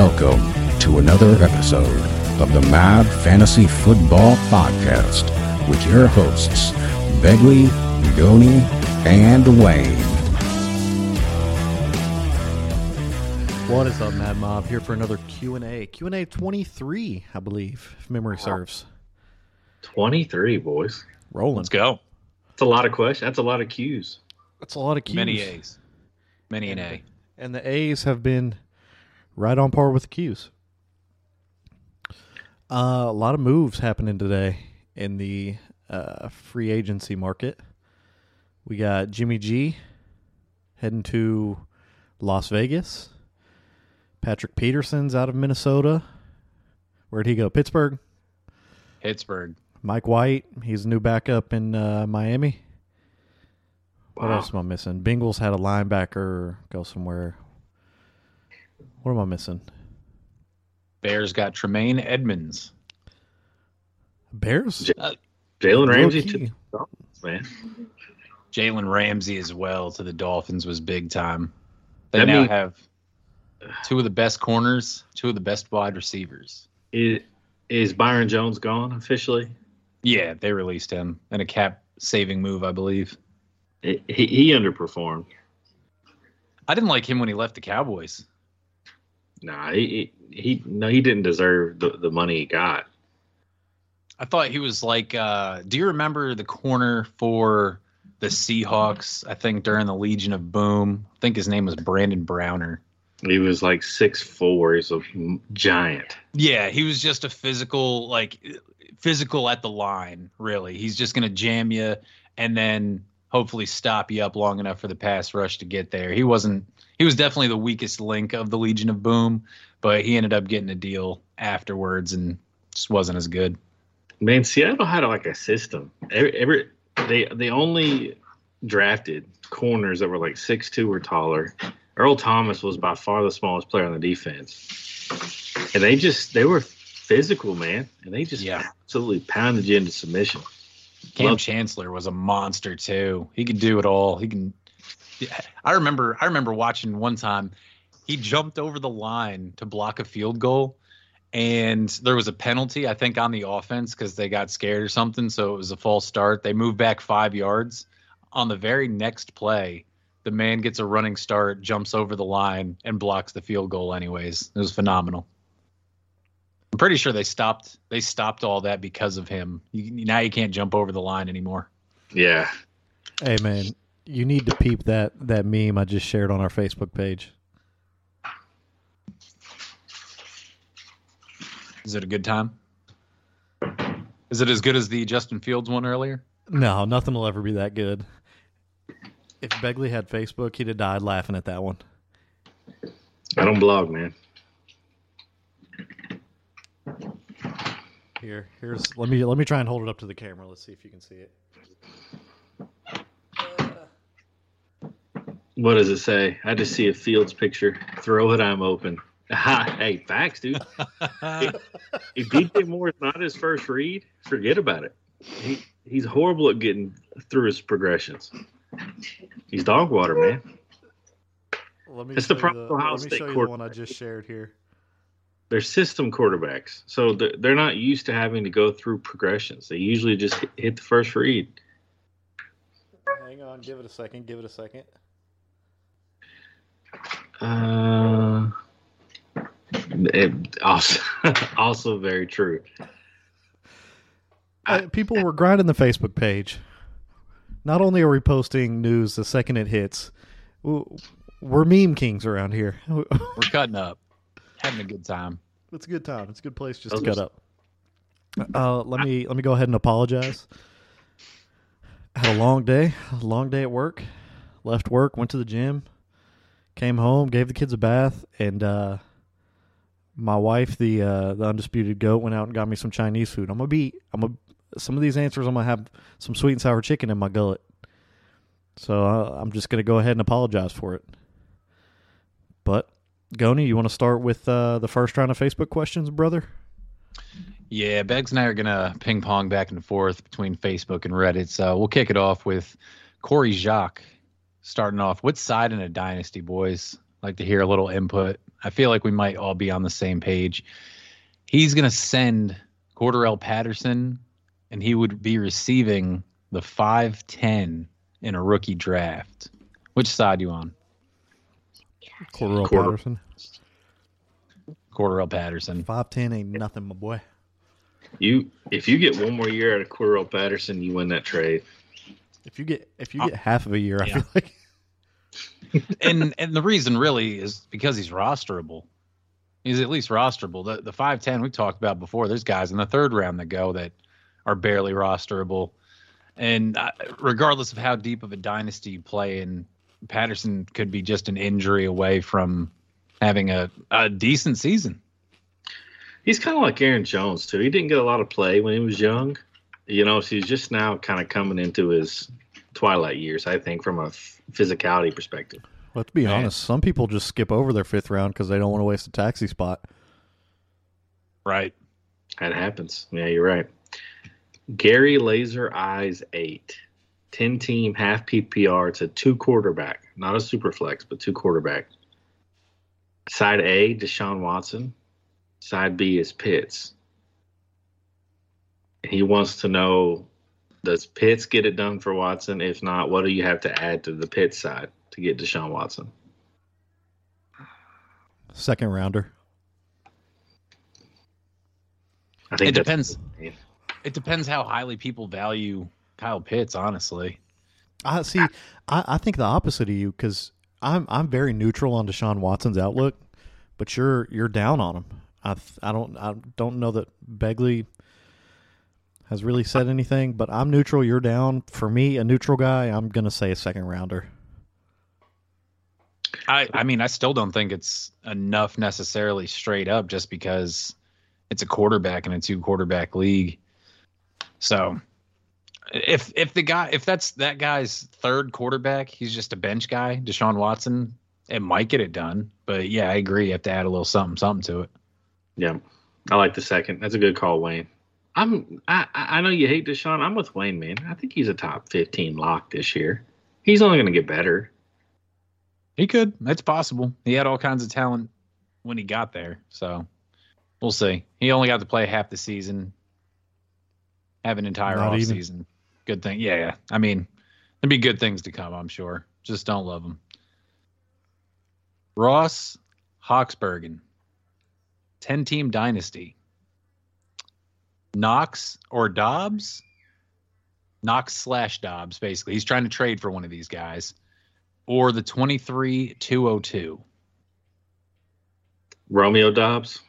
Welcome to another episode of the Mad Fantasy Football Podcast with your hosts, Begley, Goni, and Wayne. What is up, Mad Mob? Here for another Q and A. Q and A twenty three, I believe, if memory serves. 23, boys. Rolling. Let's go. That's a lot of questions. That's a lot of cues. That's a lot of Q's. Many A's. Many an A. and the A's have been right on par with the Q's. Uh, a lot of moves happening today in the uh, free agency market. We got Jimmy G heading to Las Vegas. Patrick Peterson's out of Minnesota. Where'd he go? Pittsburgh. Pittsburgh. Mike White, he's a new backup in uh, Miami. What else am I missing? Bengals had a linebacker go somewhere. What am I missing? Bears got Tremaine Edmunds. Bears? J- Uh, Jalen Ramsey, Low-key. to the Dolphins, man. Jalen Ramsey as well to the Dolphins was big time. They That now mean- have two of the best corners, two of the best wide receivers. Is, is Byron Jones gone officially? Yeah, they released him in a cap saving move, I believe. He, he he underperformed. I didn't like him when he left the Cowboys. Nah, he, he he no, he didn't deserve the, the money he got. I thought he was like uh do you remember the corner for the Seahawks, I think during the Legion of Boom? I think his name was Brandon Browner. He was like six four. He's a giant. Yeah, he was just a physical, like physical at the line. Really, he's just gonna jam you and then hopefully stop you up long enough for the pass rush to get there. He wasn't. He was definitely the weakest link of the Legion of Boom, but he ended up getting a deal afterwards and just wasn't as good. Man, Seattle had like a system. Every, every they they only drafted corners that were like six two or taller. Earl Thomas was by far the smallest player on the defense, and they just they were physical, man, and they just Yeah. absolutely pounded you into submission. Kam Well- Chancellor was a monster too. He could do it all. He can. I remember. I remember watching one time. He jumped over the line to block a field goal, and there was a penalty. I think on the offense because they got scared or something. So it was a false start. They moved back five yards. On the very next play, the man gets a running start, jumps over the line, and blocks the field goal. Anyways, it was phenomenal. I'm pretty sure they stopped. They stopped all that because of him. You, now you can't jump over the line anymore. Yeah, Hey man, you need to peep that that meme I just shared on our Facebook page. Is it a good time? Is it as good as the Justin Fields one earlier? No, nothing will ever be that good. If Begley had Facebook, he'd have died laughing at that one. I don't blog, man. Here, here's let me let me try and hold it up to the camera. Let's see if you can see it. What does it say? I just see a Fields picture. Throw it, I'm open. Hey, facts, dude. if DJ Moore is not his first read, forget about it. He he's horrible at getting through his progressions. He's dog water, man. Let me It's the problem with Ohio let me State show you the one I just shared here. They're system quarterbacks, so they're, they're not used to having to go through progressions. They usually just hit the first read. Hang on, give it a second. Give it a second. Uh, it, also, also very true. Uh, people were grinding the Facebook page. Not only are we posting news the second it hits, we're meme kings around here. We're cutting up, having a good time. It's a good time. It's a good place just Those to are- cut up. Uh, let me let me go ahead and apologize. Had a long day, a long day at work. Left work, went to the gym, came home, gave the kids a bath, and uh, my wife, the uh, the undisputed goat, went out and got me some Chinese food. I'm gonna be, I'm gonna some of these answers. I'm gonna have some sweet and sour chicken in my gullet. So uh, I'm just gonna go ahead and apologize for it. But Goni, you want to start with uh, the first round of Facebook questions, brother? Yeah, Beggs and I are gonna ping pong back and forth between Facebook and Reddit. So we'll kick it off with Corey Jacques starting off. What side in a dynasty, boys? like to hear a little input. I feel like we might all be on the same page. He's going to send Cordarrelle Patterson, and he would be receiving the 5'10 in a rookie draft. Which side you on? Cordero Quarter- Patterson. Cordarrelle Patterson. Five ten ain't nothing, my boy. You, if you get one more year out of Cordero Patterson, you win that trade. If you get if you get half of a year, I feel like and and the reason really is because he's rosterable. He's at least rosterable. The the five ten we talked about before. There's guys in the third round that go that are barely rosterable, and uh, regardless of how deep of a dynasty you play in, Patterson could be just an injury away from having a, a decent season. He's kind of like Aaron Jones too. He didn't get a lot of play when he was young. You know, she's just now kind of coming into his twilight years. I think from a f- physicality perspective. let's be Man. honest. Some people just skip over their fifth round because they don't want to waste a taxi spot. Right. That happens. Yeah, you're right. Gary Laser Eyes eight. 10 team half PPR. It's a two quarterback, not a super flex, but two quarterback. Side A, Deshaun Watson. Side B is Pitts. He wants to know does Pitts get it done for Watson? If not, what do you have to add to the Pitts side to get Deshaun Watson? Second rounder. I think It depends. It depends how highly people value Kyle Pitts. Honestly, I see. I, I think the opposite of you because I'm I'm very neutral on Deshaun Watson's outlook, but you're you're down on him. I I don't I don't know that Begley has really said anything, but I'm neutral. You're down. For me, a neutral guy, I'm gonna say a second rounder. I, I mean, I still don't think it's enough necessarily straight up just because it's a quarterback in a two quarterback league. So if if the guy if that's that guy's third quarterback, he's just a bench guy, Deshaun Watson, it might get it done. But yeah, I agree. You have to add a little something something to it. Yeah, I like the second. That's a good call, Wayne. I'm. I I know you hate Deshaun. I'm with Wayne, man. I think he's a top 15 lock this year. He's only going to get better. He could. It's possible. He had all kinds of talent when he got there. So we'll see. He only got to play half the season, have an entire Not off even. season. Good thing. Yeah, yeah. I mean, there'd be good things to come, I'm sure. Just don't love him. Ross Hawksbergen, 10 team dynasty. Knox or Doubs? Knox slash Doubs, basically. He's trying to trade for one of these guys or the 23 202. Romeo Doubs,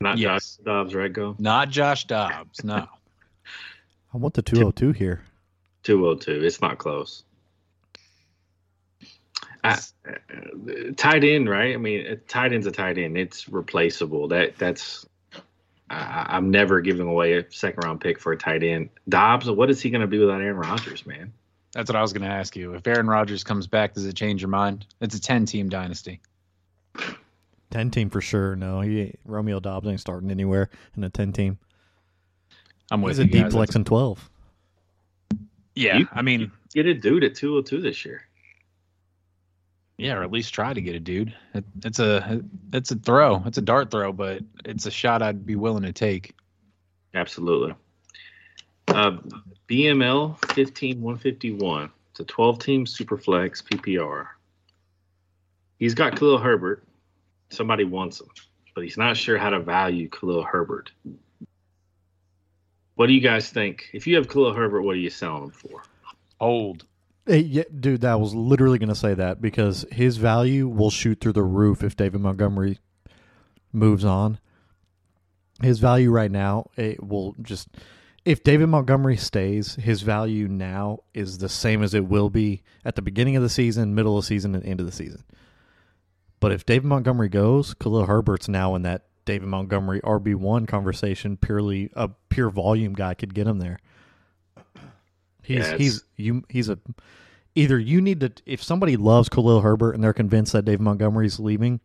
not Yes. Josh Dobbs, right? Go Not Josh Dobbs, no. I want the 202 here. 202. It's not close. I, uh, tight end, right? I mean, tight end's a tight end. It's replaceable. That that's. I, I'm never giving away a second round pick for a tight end. Doubs, what is he going to do without Aaron Rodgers, man? That's what I was going to ask you. If Aaron Rodgers comes back, does it change your mind? It's a 10 team dynasty. 10 team for sure. No, he Romeo Doubs ain't starting anywhere in a 10 team. I'm with He's a deep guys. flex in 12. Yeah, You- I mean, Get a dude at 202 this year. Yeah, or at least try to get a dude. It, it's a it's a throw. It's a dart throw, but it's a shot I'd be willing to take. Absolutely. Uh, BML 15151. It's a 12 team super flex PPR. He's got Khalil Herbert. Somebody wants him, but he's not sure how to value Khalil Herbert. What do you guys think? If you have Khalil Herbert, what are you selling him for? Hold. Hey, yeah, dude, that was literally going to say that because his value will shoot through the roof if David Montgomery moves on. His value right now, it will just if David Montgomery stays, his value now is the same as it will be at the beginning of the season, middle of the season, and end of the season. But if David Montgomery goes, Khalil Herbert's now in that David Montgomery RB one conversation. Purely a pure volume guy could get him there. He's Yeah, he's you he's a either you need to if somebody loves Khalil Herbert and they're convinced that Dave Montgomery's leaving,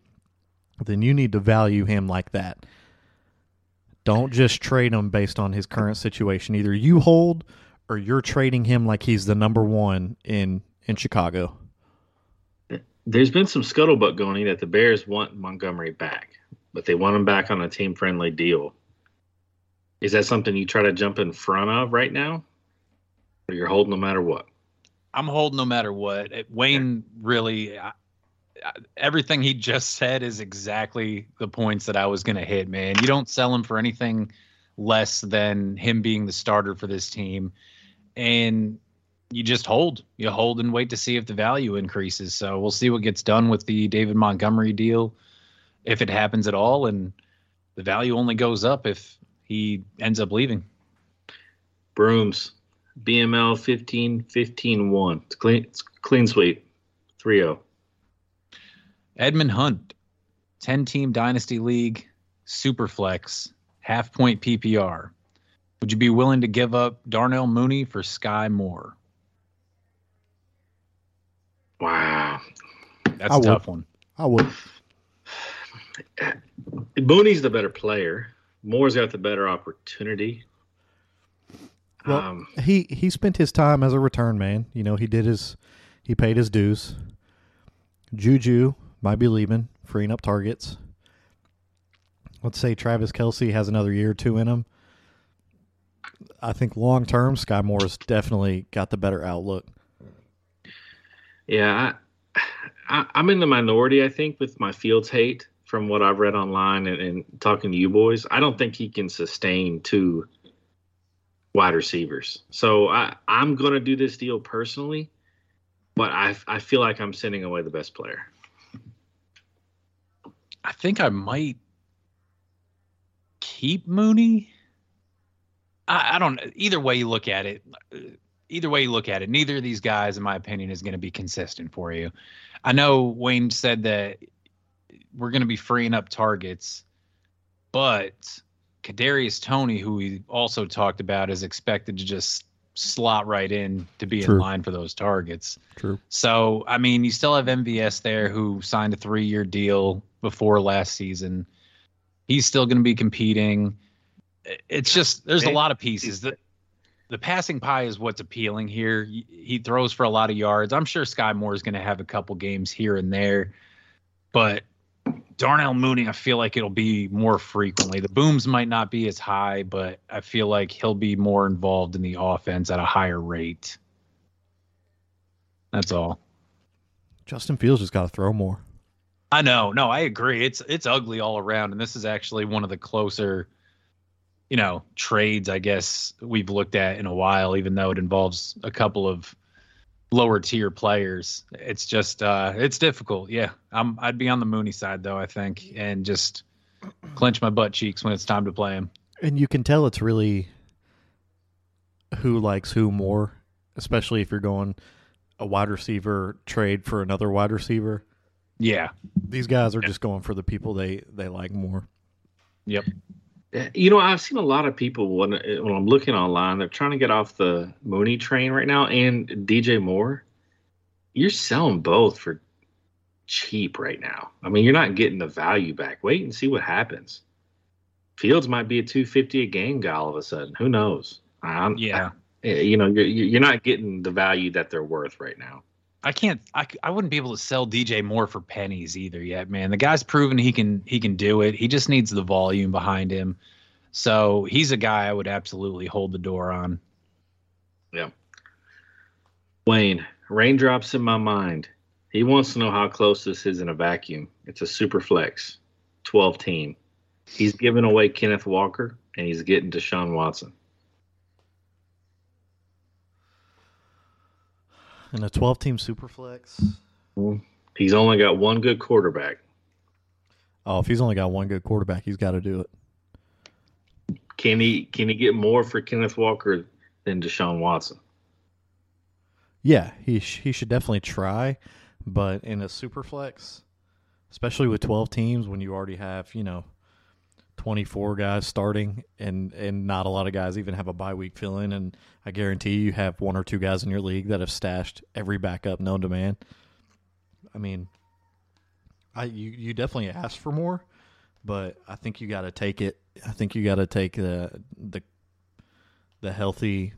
then you need to value him like that. Don't just trade him based on his current situation. Either you hold or you're trading him like he's the number one in in Chicago. there's been some scuttlebutt going that the Bears want Montgomery back, but they want him back on a team friendly deal. Is that something you try to jump in front of right now? You're holding no matter what? I'm holding no matter what. Wayne really, I, I, everything he just said is exactly the points that I was going to hit, man. You don't sell him for anything less than him being the starter for this team. And you just hold. You hold and wait to see if the value increases. So we'll see what gets done with the David Montgomery deal, if it happens at all. And the value only goes up if he ends up leaving. Brooms, BML 15 15 1. It's clean, it's clean sweep 3 0. Edmund Hunt, 10 team Dynasty League, Superflex, half point PPR. Would you be willing to give up Darnell Mooney for Skyy Moore? Wow. That's I a would. tough one. I would. Mooney's the better player. Moore's got the better opportunity. Well, um, he he spent his time as a return man. You know, he did his he paid his dues. Juju might be leaving, freeing up targets. Let's say Travis Kelce has another year or two in him. I think long term, Skyy Moore's definitely got the better outlook. Yeah, I, am in the minority, I think, with my Fields hate from what I've read online and, and talking to you boys. I don't think he can sustain two wide receivers. So I, I'm going to do this deal personally, but I, I feel like I'm sending away the best player. I think I might keep Mooney. I, I don't. Either way you look at it, uh, either way you look at it, neither of these guys, in my opinion, is going to be consistent for you. I know Wayne said that we're going to be freeing up targets, but Kadarius Toney, who we also talked about, is expected to just slot right in to be True. in line for those targets. True. So, I mean, you still have MVS there who signed a three year deal before last season. He's still going to be competing. It's just, there's a lot of pieces. that the passing pie is what's appealing here. He throws for a lot of yards. I'm sure Skyy Moore is going to have a couple games here and there, but Darnell Mooney, I feel like it'll be more frequently. The booms might not be as high, but I feel like he'll be more involved in the offense at a higher rate. That's all. Justin Fields just got to throw more. I know. No, I agree. It's it's ugly all around, and this is actually one of the closer you know trades I guess we've looked at in a while, even though it involves a couple of lower tier players. It's just uh, it's difficult. Yeah, I'm I'd be on the Mooney side though. I think and just clench my butt cheeks when it's time to play him. And you can tell it's really who likes who more, especially if you're going a wide receiver trade for another wide receiver. Yeah, these guys are just going for the people they they like more. Yep. Uh, you know, I've seen a lot of people when uh, when I'm looking online, they're trying to get off the Mooney train right now and DJ Moore. You're selling both for cheap right now. I mean, you're not getting the value back. Wait and see what happens. Fields might be a 250 a game guy all of a sudden. Who knows? I'm, yeah. I, you know, you're you're not getting the value that they're worth right now. I can't. I, I wouldn't be able to sell DJ Moore for pennies either yet, man. The guy's proven he can he can do it. He just needs the volume behind him. So he's a guy I would absolutely hold the door on. Yeah. Wayne, raindrops in my mind. He wants to know how close this is in a vacuum. It's a super flex, 12 team. He's giving away Kenneth Walker and he's getting Deshaun Watson. In a 12 team superflex. He's only got one good quarterback. Oh, if he's only got one good quarterback, he's got to do it. Can he can he get more for Kenneth Walker than Deshaun Watson? Yeah, he sh- he should definitely try, but in a superflex, especially with 12 teams when you already have, you know, 24 guys starting and and not a lot of guys even have a bye week fill in and I guarantee you have one or two guys in your league that have stashed every backup known to man. I mean, I you you definitely ask for more, but I think you got to take it. I think you got to take the the the healthy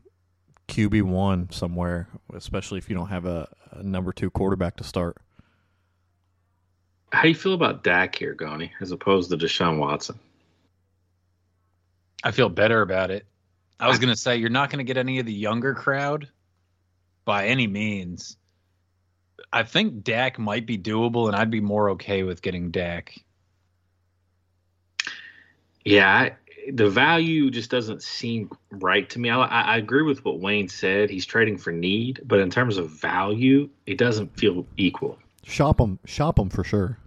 QB one somewhere, especially if you don't have a, a number two quarterback to start. How do you feel about Dak here, Goni, as opposed to Deshaun Watson? I feel better about it. I was gonna say you're not gonna get any of the younger crowd by any means. I think Dak might be doable, and I'd be more okay with getting Dak. Yeah, I, the value just doesn't seem right to me. I, I agree with what Wayne said. He's trading for need, but in terms of value, it doesn't feel equal. Shop them, shop them for sure.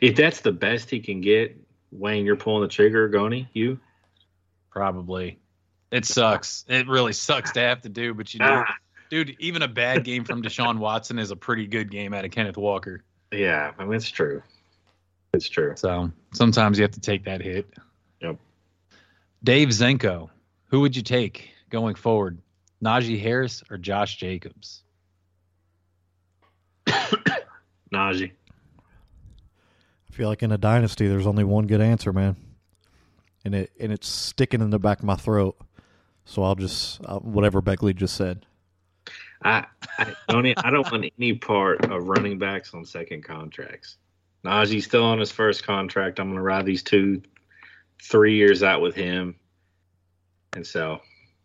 If that's the best he can get, Wayne, you're pulling the trigger, Goni. You Probably. It sucks. It really sucks to have to do, but you know, Ah. dude, even a bad game from Deshaun Watson is a pretty good game out of Kenneth Walker. Yeah, I mean it's true. It's true. So sometimes you have to take that hit. Yep. Dave Zenko, who would you take going forward? Najee Harris or Josh Jacobs? Najee. I feel like in a dynasty, there's only one good answer, man, and it and it's sticking in the back of my throat. So I'll just uh, whatever Begley just said. I I don't I don't want any part of running backs on second contracts. Najee's still on his first contract. I'm gonna ride these two, three years out with him. And so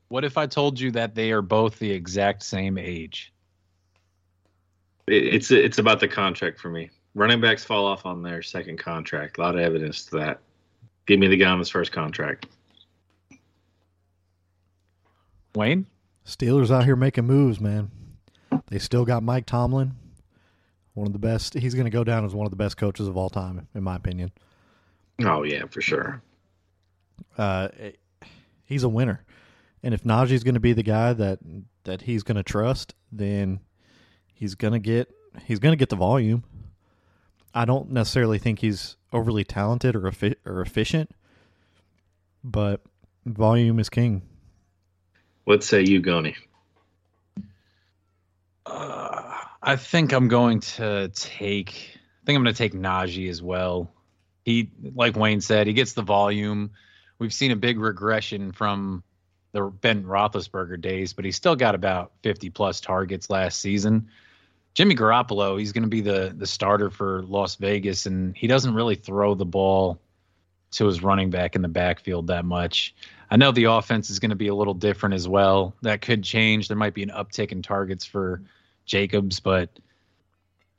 What if I told you that they are both the exact same age? it, it's it's about the contract for me. Running backs fall off on their second contract. A lot of evidence to that. Give me the guy on his first contract. Wayne? Steelers out here making moves, man. They still got Mike Tomlin, one of the best. He's going to go down as one of the best coaches of all time, in my opinion. Oh yeah, for sure. Uh, he's a winner, and if Najee's going to be the guy that that he's going to trust, then he's going to get he's going to get the volume. I don't necessarily think he's overly talented or effi- or efficient, but volume is king. What say you, Goni? Uh, I think I'm going to take. I think I'm going to take Najee as well. He, like Wayne said, he gets the volume. We've seen a big regression from the Ben Roethlisberger days, but he still got about 50 plus targets last season. Jimmy Garoppolo, he's going to be the the starter for Las Vegas, and he doesn't really throw the ball to his running back in the backfield that much. I know the offense is going to be a little different as well. That could change. There might be an uptick in targets for Jacobs, but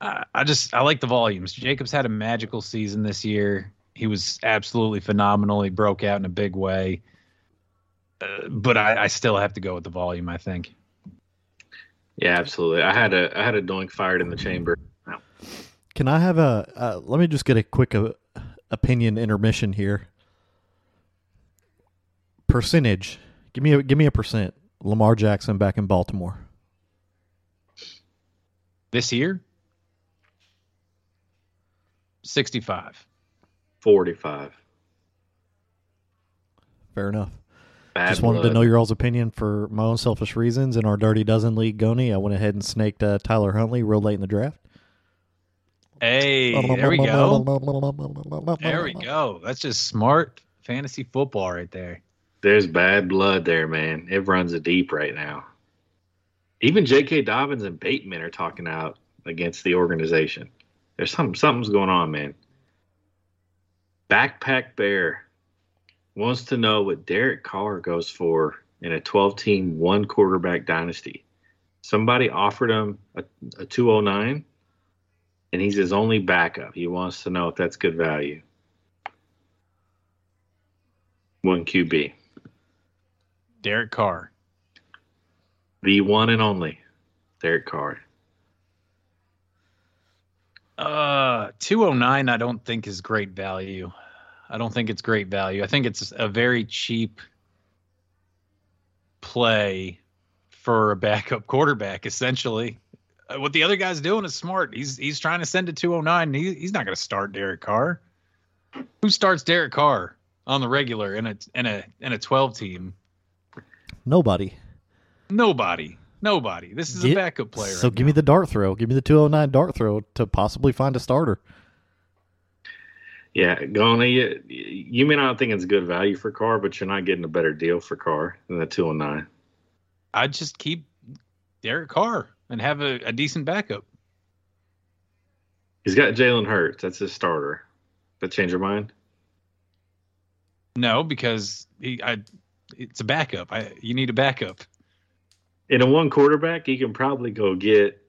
I, I just I like the volumes. Jacobs had a magical season this year. He was absolutely phenomenal. He broke out in a big way. Uh, but I, I still have to go with the volume. I think. Yeah, absolutely. I had a I had a doink fired in the chamber. Can I have a? Uh, let me just get a quick uh, opinion intermission here. Percentage. Give me a give me a percent. Lamar Jackson back in Baltimore. This year, sixty-five. Forty five. Fair enough. Bad Just wanted to know your all's opinion for my own selfish reasons. In our Dirty Dozen League, Goni, I went ahead and snaked uh, Tyler Huntley real late in the draft. Hey, there we go. There we go. That's just smart fantasy football right there. There's bad blood there, man. It runs a deep right now. Even J.K. Dobbins and Bateman are talking out against the organization. There's something something's going on, man. Backpack Bear wants to know what Derek Carr goes for in a 12-team one quarterback dynasty. Somebody offered him a, a 209, and he's his only backup. He wants to know if that's good value. One QB. Derek Carr. The one and only Derek Carr. Uh, 209 I don't think is great value. I don't think it's great value. I think it's a very cheap play for a backup quarterback essentially. Uh, What the other guy's doing is smart. He's he's trying to send to 209. He, he's not going to start Derek Carr. Who starts Derek Carr on the regular in a in a in a 12 team? Nobody. Nobody. Nobody. This is a backup player. So right give me the dart throw. Give me the 209 dart throw to possibly find a starter. Yeah, Goni, you, you may not think it's good value for Carr, but you're not getting a better deal for Carr than the 209. I'd just keep Derek Carr and have a, a decent backup. He's got Jalen Hurts. That's his starter. That change your mind? No, because he, I, it's a backup. I, you need a backup. In a one quarterback, you can probably go get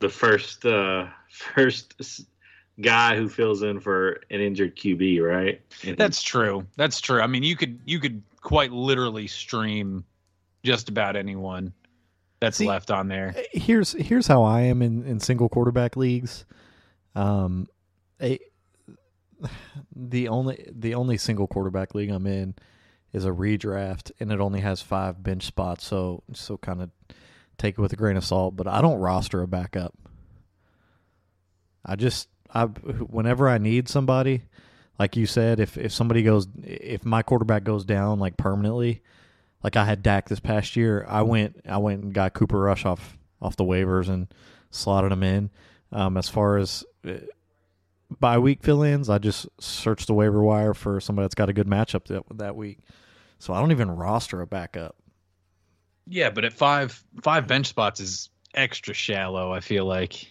the first uh first guy who fills in for an injured QB, right? And That's true. That's true. I mean, you could you could quite literally stream just about anyone that's See, left on there. Here's here's how I am in, in single quarterback leagues. Um, a, the only the only single quarterback league I'm in is a redraft, and it only has five bench spots. So so kind of take it with a grain of salt. But I don't roster a backup. I just I whenever I need somebody, like you said, if if somebody goes, if my quarterback goes down like permanently, like I had Dak this past year, I went I went and got Cooper Rush off off the waivers and slotted him in. Um, as far as uh, bye week fill-ins, I just searched the waiver wire for somebody that's got a good matchup that that week. So I don't even roster a backup. Yeah, but at five five bench spots is extra shallow. I feel like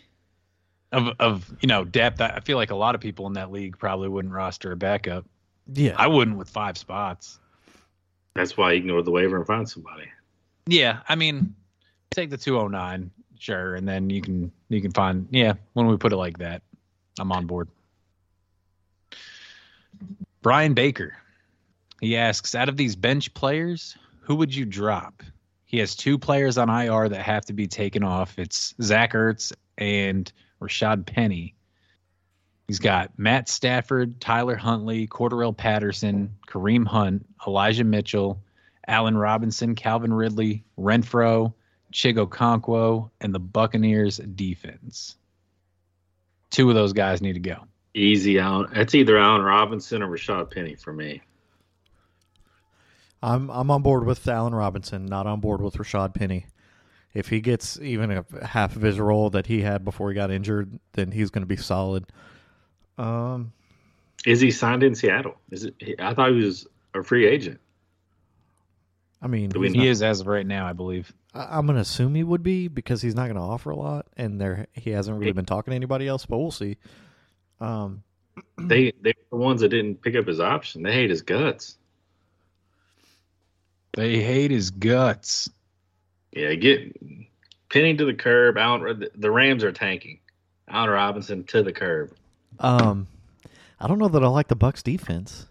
of of you know depth. I feel like a lot of people in that league probably wouldn't roster a backup. Yeah, I wouldn't with five spots. That's why you can go to the waiver and find somebody. Yeah, I mean, take the 209, sure, and then you can you can find yeah. When we put it like that, I'm on board. Brian Baker, he asks, out of these bench players, who would you drop? He has two players on IR that have to be taken off. It's Zach Ertz and Rashad Penny. He's got Matt Stafford, Tyler Huntley, Cordarrelle Patterson, Kareem Hunt, Elijah Mitchell, Allen Robinson, Calvin Ridley, Renfrow, Chigo Okonkwo, and the Buccaneers defense. Two of those guys need to go. Easy out. It's either Allen Robinson or Rashad Penny for me. I'm I'm on board with Allen Robinson, not on board with Rashad Penny. If he gets even a half of his role that he had before he got injured, then he's going to be solid. Um, is he signed in Seattle? Is it? I thought he was a free agent. I mean, he not, is as of right now, I believe. I, am going to assume he would be because he's not going to offer a lot, and there he hasn't really been talking to anybody else. But we'll see. Um, they they're the ones that didn't pick up his option. They hate his guts. They hate his guts. Yeah, get Penny to the curb. Allen, the Rams are tanking. Allen Robinson to the curb. Um, I don't know that I like the Bucks defense.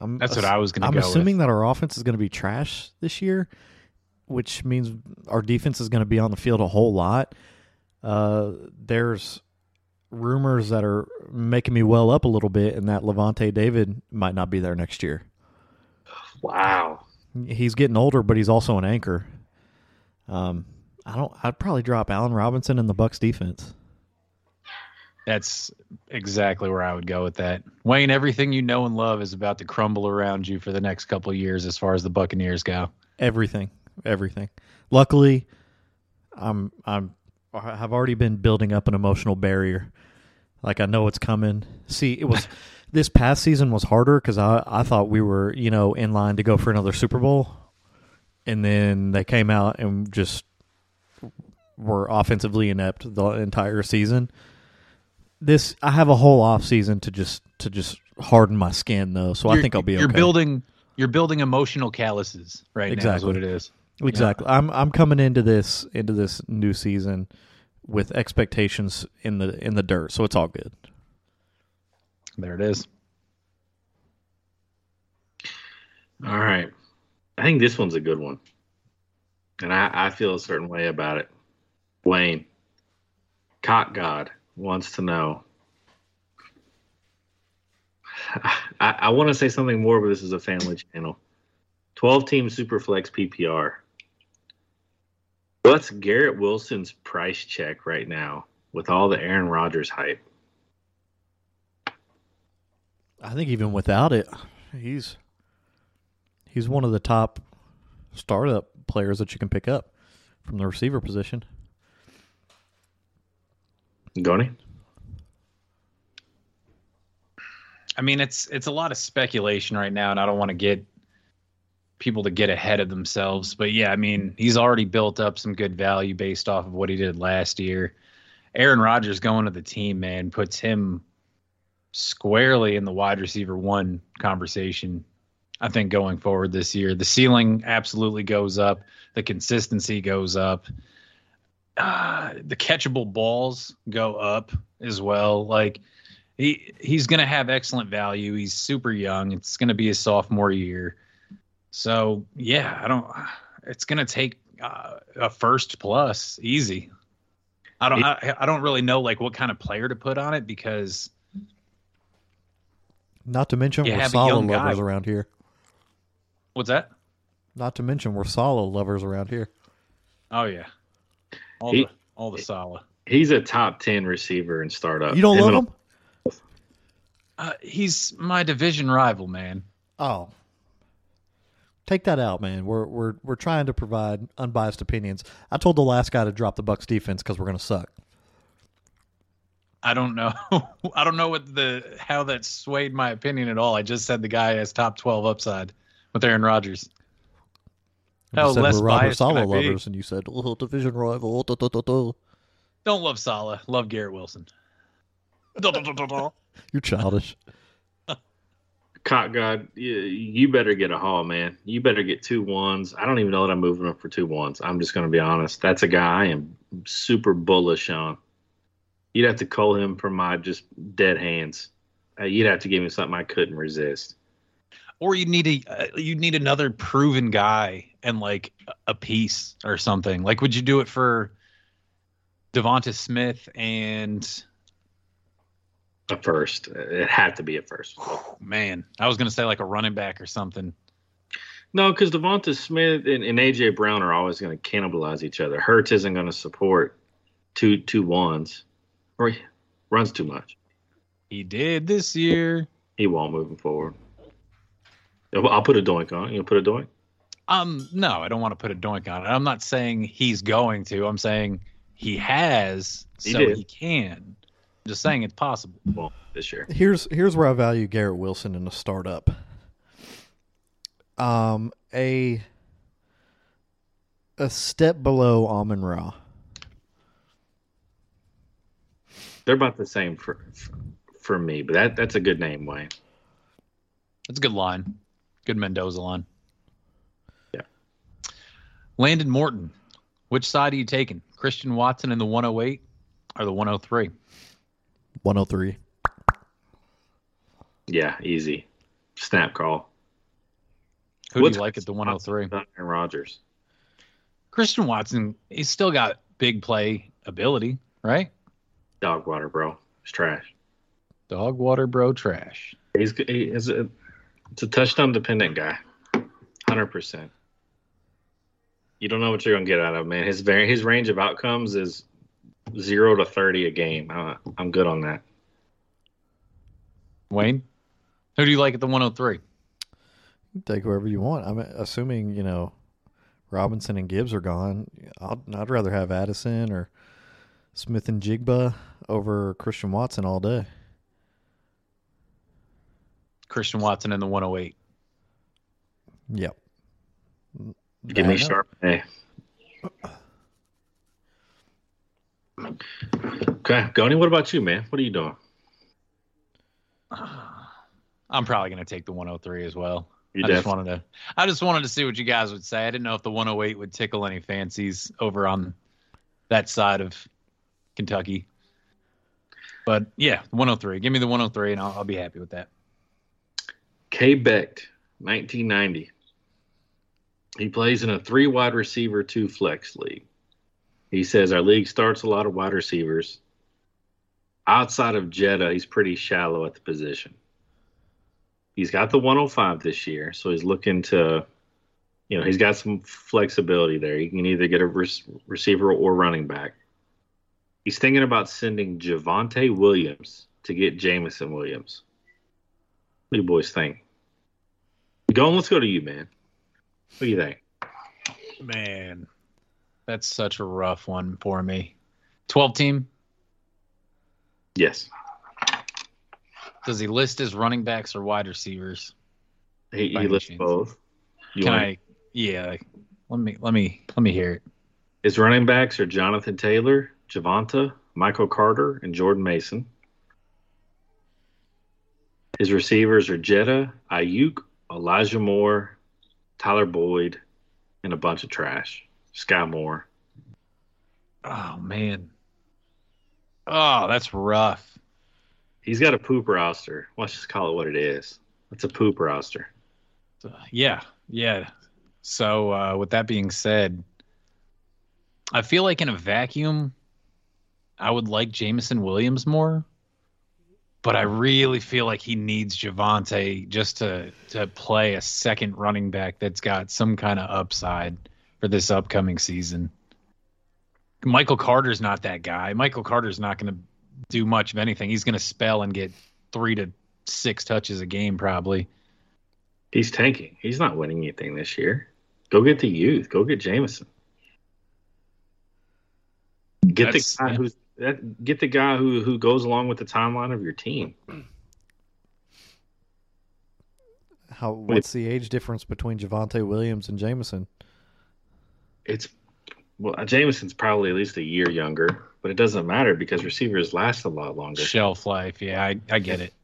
I'm, That's what I was going to. I'm go assuming with. that our offense is going to be trash this year, which means our defense is going to be on the field a whole lot. Uh, there's rumors that are making me well up a little bit, and that Lavonte David might not be there next year. Wow, he's getting older, but he's also an anchor. Um, I don't. I'd probably drop Allen Robinson in the Bucks defense. That's exactly where I would go with that. Wayne, everything you know and love is about to crumble around you for the next couple of years as far as the Buccaneers go. Everything, everything. Luckily, I'm I'm I've already been building up an emotional barrier. Like I know it's coming. See, it was this past season was harder because I I thought we were you know in line to go for another Super Bowl, and then they came out and just were offensively inept the entire season this I have a whole off season to just to just harden my skin though, so you're, I think I'll be you're okay. building you're building emotional calluses right exactly. now is what it is. Exactly. Yeah. I'm I'm coming into this into this new season with expectations in the in the dirt, so it's all good. There it is. All right. I think this one's a good one. And I, I feel a certain way about it. Wayne. Cock God wants to know. I, I want to say something more, but this is a family channel. 12 team Superflex PPR. What's Garrett Wilson's price check right now with all the Aaron Rodgers hype? I think even without it, he's he's one of the top startup players that you can pick up from the receiver position. Goni? I mean, it's it's a lot of speculation right now, and I don't want to get people to get ahead of themselves. But yeah, I mean, he's already built up some good value based off of what he did last year, Aaron Rodgers going to the team, man, puts him squarely in the wide receiver one conversation. I think going forward this year, the ceiling absolutely goes up, the consistency goes up, uh, the catchable balls go up as well. Like he he's going to have excellent value. He's super young. It's going to be his sophomore year, so yeah, I don't. It's going to take uh, a first plus easy. I don't. I, I don't really know like what kind of player to put on it because Not to mention we're solid lovers around here. What's that? Not to mention we're solid lovers around here. Oh yeah, all He- the all the Saleh. He's a top ten receiver in startup. You don't Him love and- him? Uh, he's my division rival, man. Oh. Take that out, man. We're we're we're trying to provide unbiased opinions. I told the last guy to drop the Bucks defense because we're gonna suck. I don't know. I don't know what the how that swayed my opinion at all. I just said the guy has top twelve upside with Aaron Rodgers. You How said less we're Robert biased can Saleh I be? lovers, and you said oh, division rival. duh, duh, duh, duh." Don't love Saleh. Love Garrett Wilson. You're childish. Cock God, you, you better get a haul, man. You better get two ones. I don't even know that I'm moving up for two ones. I'm just going to be honest. That's a guy I am super bullish on. You'd have to call him from my just dead hands. Uh, you'd have to give me something I couldn't resist. Or you need a uh, you need another proven guy and like a piece or something. Like, would you do it for Devonta Smith and A first. It had to be a first. man? I was gonna say like a running back or something. No, because Devonta Smith and, and AJ Brown are always going to cannibalize each other. Hurts isn't going to support two two ones, or he runs too much. He did this year. He won't move moving forward. I'll I'll put a doink on. it. You put a doink. Um, no, I don't want to put a doink on it. I'm not saying he's going to. I'm saying he has, He so did. he can. I'm just saying it's possible. Well, this year. Here's here's where I value Garrett Wilson in a startup. Um, a a step below Amon Ra. They're about the same for for, for me, but that that's a good name, Wayne. That's a good line. Good Mendoza line. Yeah. Landon Morton. Which side are you taking? Christian Watson in the 108 or the 103? 103. Yeah, easy. Snap call. Who What's do you like at the 103? Aaron Rodgers. Christian Watson, he's still got big play ability, right? Dog water, bro. It's trash. Dog water bro trash. He's he is a it's a touchdown dependent guy. Hundred percent. You don't know what you're gonna get out of him, man. His very his range of outcomes is zero to thirty a game. Uh, I'm good on that. Wayne, who do you like at the 103? Take whoever you want. I'm assuming you know Robinson and Gibbs are gone. I'd, I'd rather have Addison or Smith-Njigba over Christian Watson all day. Christian Watson in the 108. Yep. Give me That- sharp A. Okay, Goni, what about you, man? What are you doing? I'm probably going to take the 103 as well. You I just wanted to I just wanted to see what you guys would say. I didn't know if the 108 would tickle any fancies over on that side of Kentucky. But yeah, 103. Give me the 103 and I'll, I'll be happy with that. K. Becht, 1990. He plays in a three wide receiver, two flex league. He says our league starts a lot of wide receivers. Outside of Jetta, he's pretty shallow at the position. He's got the 105 this year, so he's looking to, you know, he's got some flexibility there. He can either get a re- receiver or running back. He's thinking about sending Javonte Williams to get Jameson Williams. What do you boys think? Go let's go to you, man. What do you think? Man, that's such a rough one for me. 12 team, Yes. does he list his running backs or wide receivers? He, he lists chance? both. You Can want- I Yeah, let me let me let me hear it. His running backs are Jonathan Taylor, Javonte, Michael Carter and Jordan Mason. His receivers are Jetta, Aiyuk, Elijah Moore, Tyler Boyd, and a bunch of trash. Skyy Moore. Oh man. Oh, that's rough. He's got a poop roster. Let's just call it what it is. It's a poop roster. Yeah, yeah. So uh, with that being said, I feel like in a vacuum, I would like Jameson Williams more, but I really feel like he needs Javonte just to to play a second running back that's got some kind of upside for this upcoming season. Michael Carter's not that guy. Michael Carter's not going to do much of anything. He's going to spell and get three to six touches a game probably. He's tanking. He's not winning anything this year. Go get the youth. Go get Jameson. Get That's- the guy yeah. who's that, get the guy who who goes along with the timeline of your team. How? What's the age difference between Javonte Williams and Jameson? It's well, uh, Jameson's probably at least a year younger, but it doesn't matter because receivers last a lot longer. Shelf life. Yeah, I, I get it.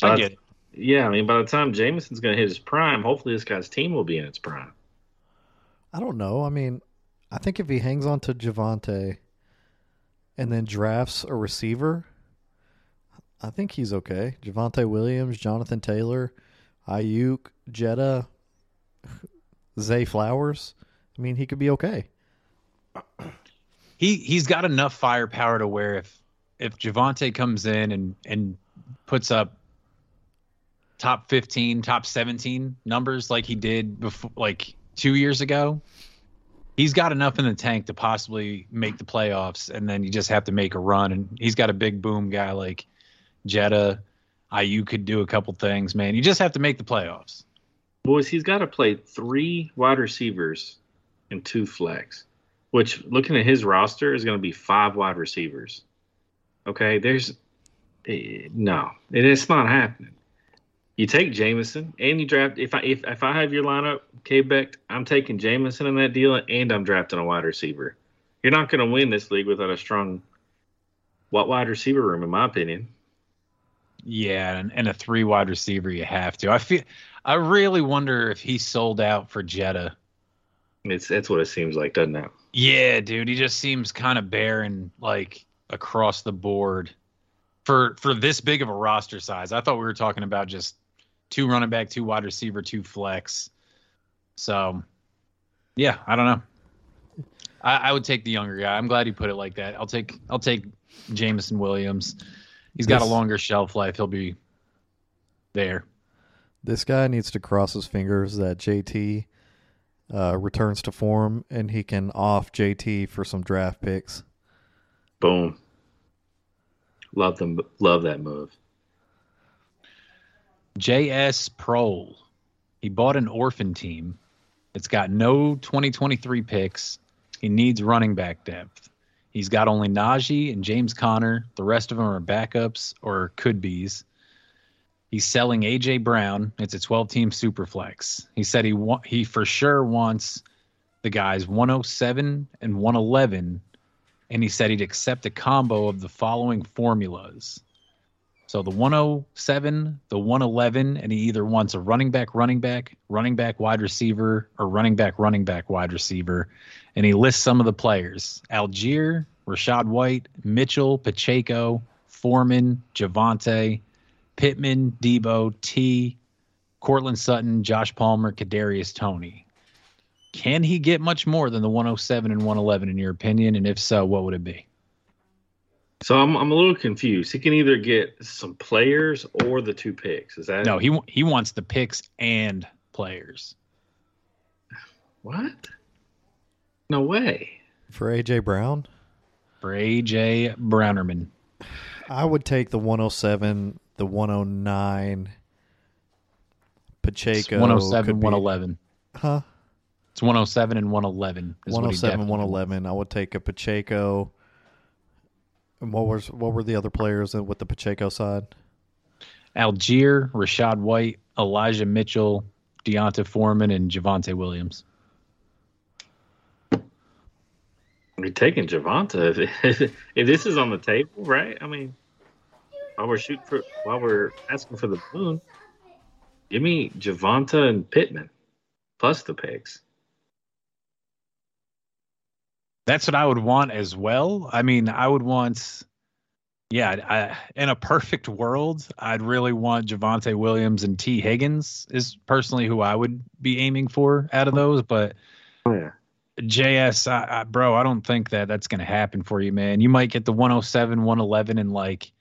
I get it. Yeah, I mean, by the time Jameson's going to hit his prime, hopefully this guy's team will be in its prime. I don't know. I mean, I think if he hangs on to Javante and then drafts a receiver, I think he's okay. Javonte Williams, Jonathan Taylor, Aiyuk, Jetta, Zay Flowers. I mean, he could be okay. he he's got enough firepower to where if if Javonte comes in and and puts up top 15, top 17 numbers like he did before like 2 years ago, he's got enough in the tank to possibly make the playoffs and then you just have to make a run and he's got a big boom guy like Jetta, IU could do a couple things, man. You just have to make the playoffs. Boys, he's got to play three wide receivers and two flex, which looking at his roster is going to be five wide receivers. Okay, there's eh, no, it is not happening. You take Jameson and you draft. If I if, if I have your lineup, K Beck, I'm taking Jameson in that deal, and I'm drafting a wide receiver. You're not going to win this league without a strong what wide receiver room, in my opinion. Yeah, and, and a three wide receiver you have to. I feel I really wonder if he sold out for Jetta. It's that's what it seems like, doesn't it? Yeah, dude, he just seems kind of barren like across the board for for this big of a roster size. I thought we were talking about just two running back, two wide receiver, two flex. So, yeah, I don't know. I, I would take the younger guy. I'm glad he put it like that. I'll take I'll take Jameson Williams. He's got a longer shelf life. He'll be there. This guy needs to cross his fingers that JT uh, returns to form and he can off JT for some draft picks. Boom. Love them. Love that move. JS Prol. He bought an orphan team. It's got no 2023 picks. He needs running back depth. He's got only Najee and James Conner. The rest of them are backups or could be's. He's selling AJ Brown. It's a 12 team super flex. He said he wa- he for sure wants the guys 107 and 111 and he said he'd accept a combo of the following formulas. So the 107, the 111, and he either wants a running back, running back, running back, wide receiver, or running back, running back, wide receiver. And he lists some of the players Allgeier, Rachaad White, Mitchell, Pacheco, Foreman, Javonte, Pittman, Deebo, T, Courtland Sutton, Josh Palmer, Kadarius Toney. Can he get much more than the 107 and 111 in your opinion? And if so, what would it be? So I'm I'm a little confused. He can either get some players or the two picks. Is that No, he he wants the picks and players. what? No way. For AJ Brown, for AJ Brownerman. I would take the 107, the 109. Pacheco. It's 107, could be- 111. Huh? It's 107 and 111. is 107, definitely 111. I would take a Pacheco. And what was what were the other players in- with the Pacheco side? Allgeier, Rachaad White, Elijah Mitchell, D'Onta Foreman, and Javonte Williams. You're taking Javonte. If, if this is on the table, right? I mean, while we're shooting for, while we're asking for the moon, give me Javonte and Pittman plus the picks. That's what I would want as well. I mean, I would want, yeah, I, in a perfect world, I'd really want Javonte Williams and T. Higgins is personally who I would be aiming for out of those. But Oh yeah. JS, I, I, bro, I don't think that that's going to happen for you, man. You might get the 107, 111 and like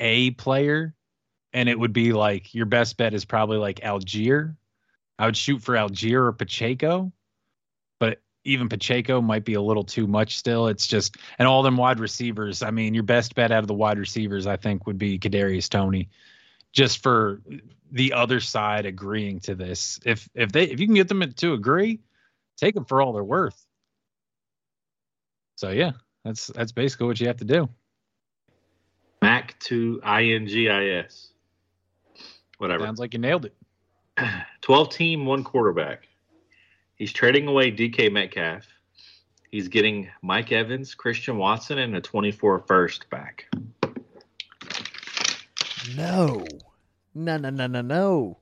a player, and it would be like your best bet is probably like Allgeier. I would shoot for Allgeier or Pacheco, even Pacheco might be a little too much still. It's just, and all them wide receivers. I mean, your best bet out of the wide receivers, I think, would be Kadarius Toney, just for the other side agreeing to this. If if they if you can get them to agree, take them for all they're worth. So yeah, that's that's basically what you have to do. Mac to INGIS. Whatever. Sounds like you nailed it. 12 team, one quarterback. He's trading away DK Metcalf. He's getting Mike Evans, Christian Watson, and a 24 first back. No. No, no, no, no, no.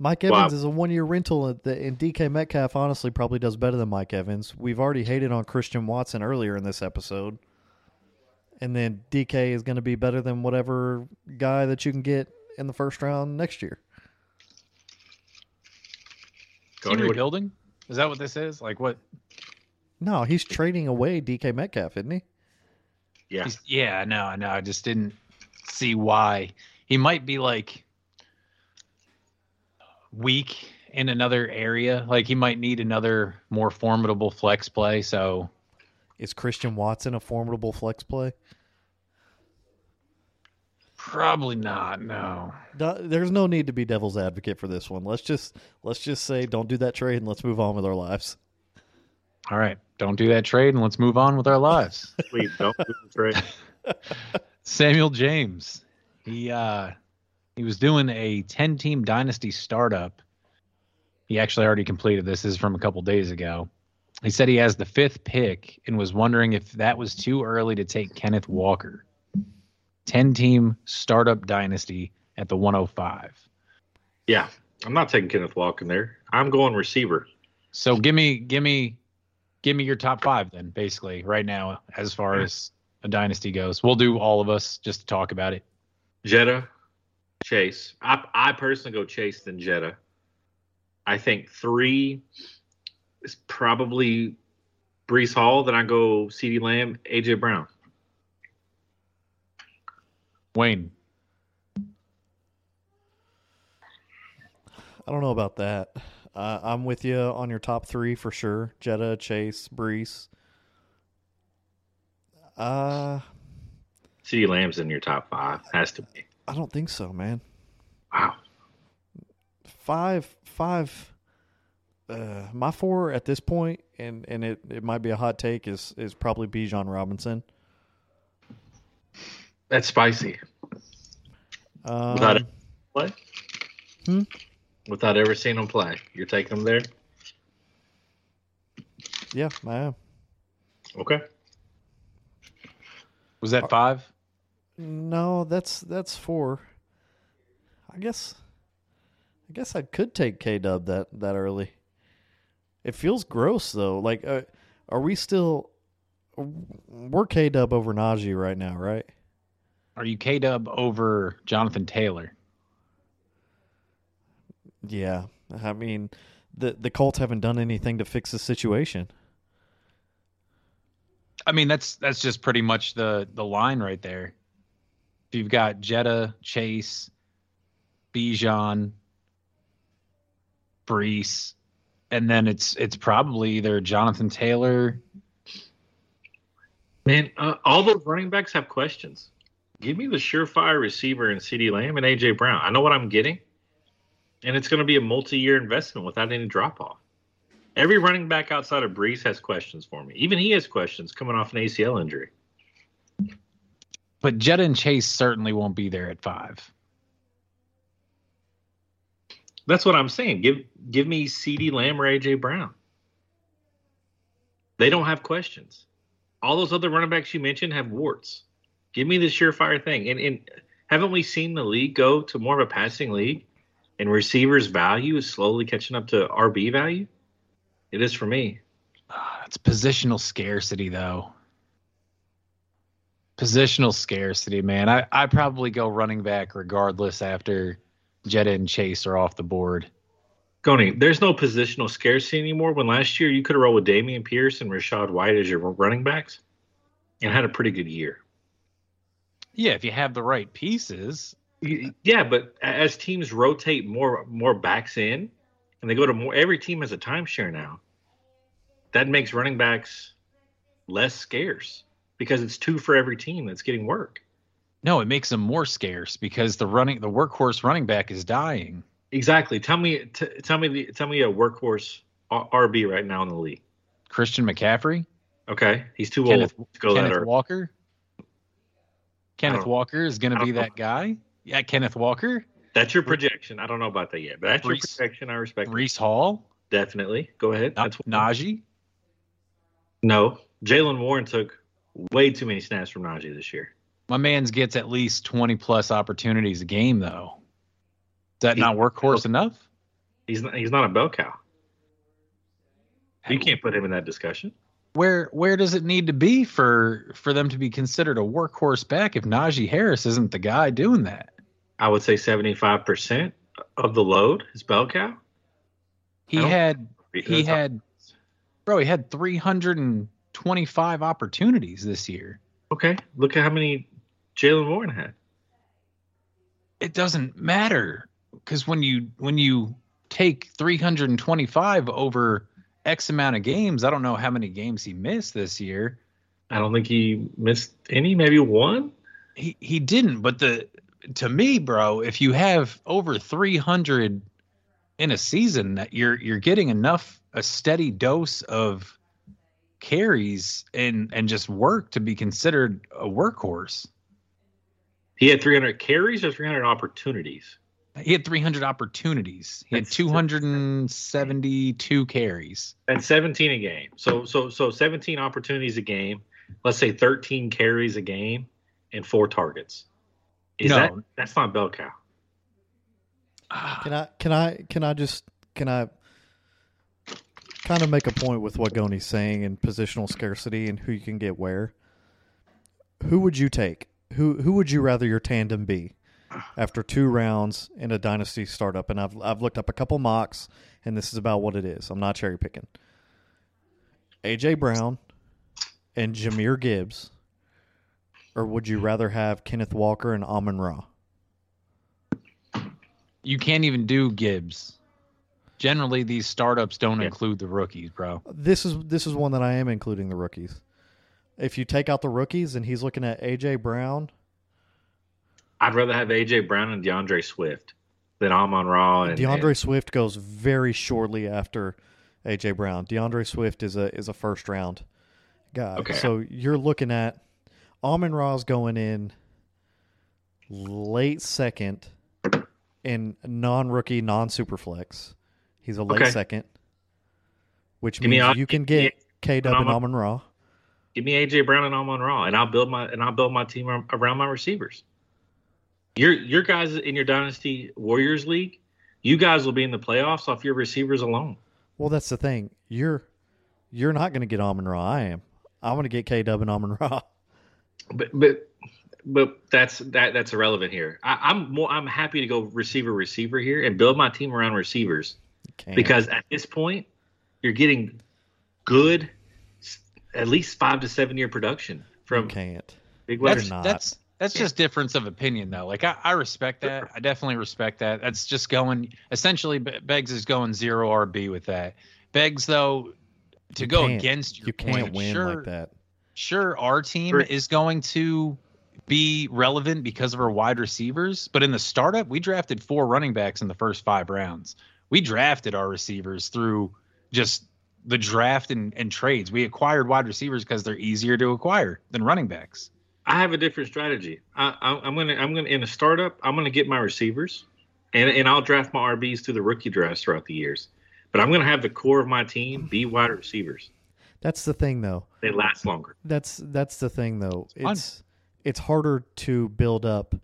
Mike Evans Wow. is a one year rental, and and DK Metcalf honestly probably does better than Mike Evans. We've already hated on Christian Watson earlier in this episode. And then DK is going to be better than whatever guy that you can get in the first round next year. Is he rebuilding? Is that what this is? Like what? No, he's trading away DK Metcalf, isn't he? Yeah. He's, yeah, no, no. I just didn't see why he might be like weak in another area. Like he might need another more formidable flex play. So Is Christian Watson a formidable flex play? Probably not. No. There's no need to be devil's advocate for this one. Let's just let's just say don't do that trade and let's move on with our lives. All right, don't do that trade, and let's move on with our lives. Please don't do the trade. Samuel James. He uh he was doing a 10 team dynasty startup. He actually already completed this. This is from a couple days ago. He said he has the fifth pick and was wondering if that was too early to take Kenneth Walker. 10 team startup dynasty at the 105. Yeah. I'm not taking Kenneth Walker there. I'm going receiver. So give me give me give me your top 5 then basically right now as far as a dynasty goes. We'll do all of us just to talk about it. Jetta, Chase. I, I personally go Chase than Jetta. I think three is probably Breece Hall. Then I go CeeDee Lamb, AJ Brown. Wayne, I don't know about that. Uh, I'm with you on your top three for sure. Jetta, Chase, Breece. Uh, CeeDee Lamb's in your top five. Has to be. I don't think so, man. Wow. Five, five. Uh, my four at this point, and and it, it might be a hot take, is is probably Bijan Robinson. That's spicy. Um, Without it play? Hmm? Without ever seeing him play. You're taking him there? yeah, I am. Okay. was that 5? No, that's that's four. I guess. I guess I could take K Dub that that early. It feels gross though. Like, uh, are we still? We're K Dub over Najee right now, right? Are you K Dub over Jonathan Taylor? Yeah. I mean, the the Colts haven't done anything to fix the situation. I mean, that's that's just pretty much the the line right there. If you've got Jetta, Chase, Bijan, Breece, and then it's it's probably either Jonathan Taylor. Man, uh, all those running backs have questions. Give me the surefire receiver in CeeDee Lamb and AJ Brown. I know what I'm getting, and it's going to be a multi-year investment without any drop off. Every running back outside of Breece has questions for me. Even he has questions coming off an ACL injury. But Jetta and Chase certainly won't be there at five. That's what I'm saying. Give give me CeeDee Lamb or AJ Brown. They don't have questions. All those other running backs you mentioned have warts. Give me the surefire thing. And, and haven't we seen the league go to more of a passing league? And receivers' value is slowly catching up to RB value. It is for me. Ah, it's positional scarcity, though. Positional scarcity, man. I I probably go running back regardless after Jetta and Chase are off the board. Goni, there's no positional scarcity anymore. When last year you could have rolled with Dameon Pierce and Rachaad White as your running backs and had a pretty good year. Yeah, if you have the right pieces. Yeah, but as teams rotate more more backs in and they go to more every team has a timeshare now. That makes running backs less scarce because it's two for every team that's getting work. No, it makes them more scarce because the running the workhorse running back is dying. Exactly. Tell me, t- tell me, the, tell me a workhorse uh, RB right now in the league. Christian McCaffrey. Okay, he's too Kenneth, old to go Kenneth that Walker. Kenneth Walker is going to be that guy. Yeah, Kenneth Walker. That's your projection. I don't know about that yet, but that's Reese, your projection. I respect. Breece Hall. Definitely. Go ahead. That's Najee. No, Jaylen Warren took way too many snaps from Najee this year. My man's gets at least twenty plus opportunities a game, though Is that not workhorse enough? He's not, he's not a bell cow. You can't put him in that discussion. Where where does it need to be for for them to be considered a workhorse back if Najee Harris isn't the guy doing that? I would say seventy five percent of the load is bell cow. He had he had bro, he had three hundred and twenty five opportunities this year. Okay. Look at how many Jaylen Warren had. It doesn't matter because when you when you take 325 over X amount of games, I don't know how many games he missed this year. I don't think he missed any, maybe one. He he didn't, but the to me, bro, if you have over 300 in a season, that you're you're getting enough a steady dose of carries and and just work to be considered a workhorse. He had 300 carries or 300 opportunities. He had 300 opportunities. He had 272 carries. And 17 a game. So so so 17 opportunities a game. Let's say 13 carries a game and four targets. Is no. that that's not bell cow. Can I can I can I just can I kind of make a point with what Goni's saying in positional scarcity and who you can get where? Who would you take? Who who would you rather your tandem be? After two rounds in a dynasty startup, and I've I've looked up a couple mocks, and this is about what it is. I'm not cherry picking. AJ Brown and Jahmyr Gibbs, or would you rather have Kenneth Walker and Amon Ra? You can't even do Gibbs. Generally, these startups don't yeah. include the rookies, bro. This is this is one that I am including the rookies. If you take out the rookies, and he's looking at AJ Brown I'd rather have AJ Brown and D'Andre Swift than Amon Ra and D'Andre and, Swift goes very shortly after AJ Brown. D'Andre Swift is a is a first round guy. Okay. So you're looking at Amon Ra's going in late second in non rookie, non super flex. He's a late okay. second. Which Give means me, you can get K Dub and Amon Ra. Give me AJ Brown and Amon Ra and I'll build my and I'll build my team around my receivers. Your your guys in your dynasty Warriors league, you guys will be in the playoffs off your receivers alone. Well, that's the thing. You're you're not going to get Amon Ra. I am. I'm going to get K Dub and Amon Ra. But but but that's that that's irrelevant here. I, am more I'm happy to go receiver receiver here and build my team around receivers because at this point you're getting good at least five to seven year production from you can't. Big that's, that's that's just difference of opinion, though. Like I, I respect that. I definitely respect that. That's just going. Essentially, Beggs is going zero RB with that. Beggs, though, to you go against your you can't win sure, like that. Sure, our team is going to be relevant because of our wide receivers, but in the startup, we drafted four running backs in the first five rounds. We drafted our receivers through just the draft and, and trades. We acquired wide receivers because they're easier to acquire than running backs. I have a different strategy. I, am gonna I'm gonna in a startup. I'm gonna get my receivers, and and I'll draft my RBs through the rookie drafts throughout the years. But I'm gonna have the core of my team be wide receivers. That's the thing, though. They last longer. That's that's the thing, though. fun. It's it's harder to build up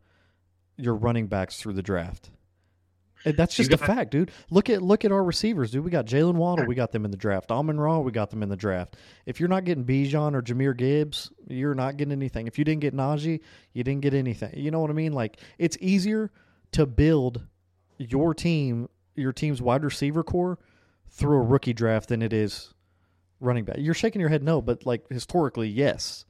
your running backs through the draft. And That's You just a fact, dude. Look at look at our receivers, dude. We got Jalen Waddle, we got them in the draft. Amon Ra, we got them in the draft. If you're not getting Bijan or Jahmyr Gibbs, you're not getting anything. If you didn't get Najee, you didn't get anything. You know what I mean? Like it's easier to build your team, your team's wide receiver core through a rookie draft than it is running back. You're shaking your head no, but like historically, yes.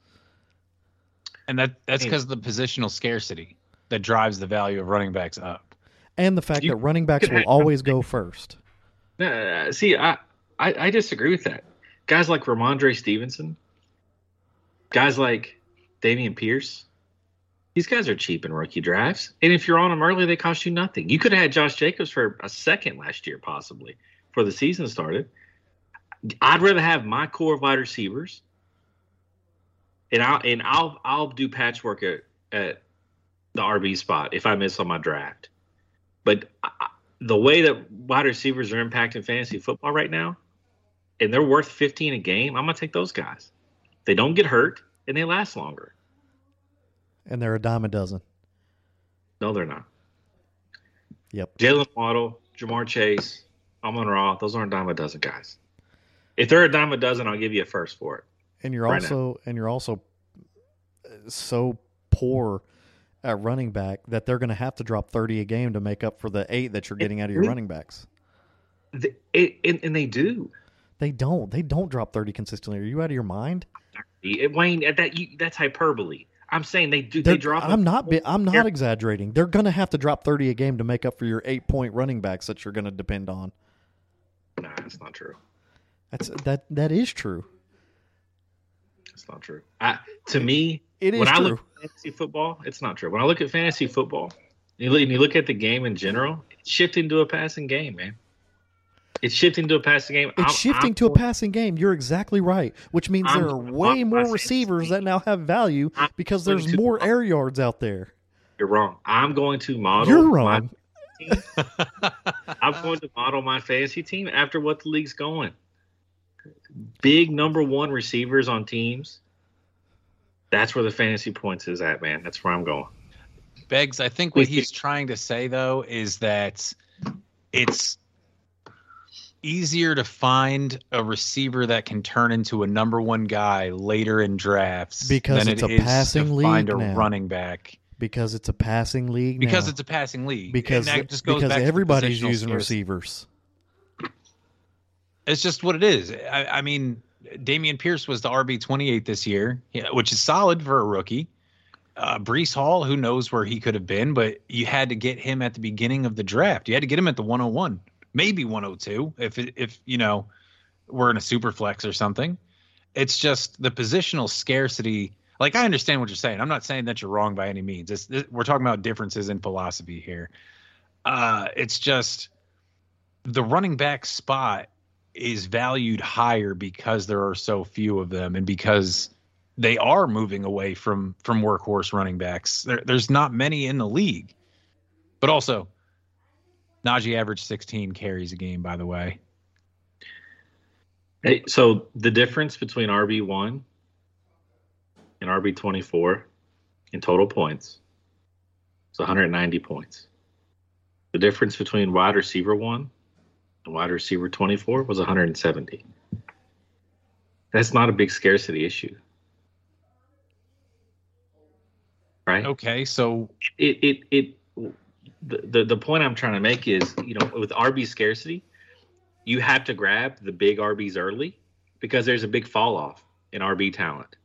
And that that's because of the positional scarcity that drives the value of running backs up. And the fact You that running backs will always go first. Uh, see, I, I I disagree with that. Guys like Rhamondre Stevenson, guys like Dameon Pierce, these guys are cheap in rookie drafts. And if you're on them early, they cost you nothing. You could have had Josh Jacobs for a second last year, possibly, before the season started. I'd rather have my core of wide receivers, and I'll and I'll I'll do patchwork at, at the RB spot if I miss on my draft. But the way that wide receivers are impacting fantasy football right now, and they're worth 15 a game, I'm gonna take those guys. They don't get hurt and they last longer. And they're a dime a dozen. No, they're not. Yep. Jalen Waddle, Ja'Marr Chase, Amon Ra, those aren't dime a dozen guys. If they're a dime a dozen, I'll give you a first for it. And you're Right also and you're also so poor at running back that they're going to have to drop 30 a game to make up for the 8 that you're getting out of your we- running backs. The- it- and, and they do. They don't. They don't drop 30 consistently. Are you out of your mind? It- Wayne, that you, that's hyperbole. I'm saying they do. They They're- drop. I'm not I'm not exaggerating. They're going to have to drop 30 a game to make up for your 8-point running backs that you're going to depend on. Nah, that's not true. That's that that is true. That's not true. I, to me, It is when I true. look at fantasy football, it's not true. When I look at fantasy football, you look, and you look at the game in general, it's shifting to a passing game, man. It's shifting to a passing game. It's I'm- shifting I'm to a passing game. You're exactly right, which means I'm there are way more receivers that now have value because there's more air yards out there. You're wrong. I'm going to model. You're wrong. I'm going to model my fantasy team after what the league's going. Big number one receivers on teams. That's where the fantasy points is at, man. That's where I'm going. Beggs, I think what he's trying to say though is that it's easier to find a receiver that can turn into a number one guy later in drafts Because than it's it a is passing to find league a now. running back because it's a passing league. because now. it's a passing league. because and that just goes because back everybody's positional using scarcity. receivers. It's just what it is. I, I mean, Dameon Pierce was the RB twenty eight this year, which is solid for a rookie. Uh, Breece Hall, who knows where he could have been, but you had to get him at the beginning of the draft. You had to get him at the one hundred one, maybe one hundred two, if if you know we're in a super flex or something. It's just the positional scarcity. Like I understand what you're saying. I'm not saying that you're wrong by any means. It's, it, we're talking about differences in philosophy here. Uh, it's just the running back spot is valued higher because there are so few of them and because they are moving away from from workhorse running backs. There, there's not many in the league. But also, Najee averaged 16 carries a game, by the way. Hey, so the difference between RB one and RB twenty four in total points is 190 points. The difference between wide receiver one and wide receiver 24 was 170. That's not a big scarcity issue, right? Okay, so it it it the, the the point I'm trying to make is you know with RB scarcity, you have to grab the big RBs early because there's a big fall off in RB talent.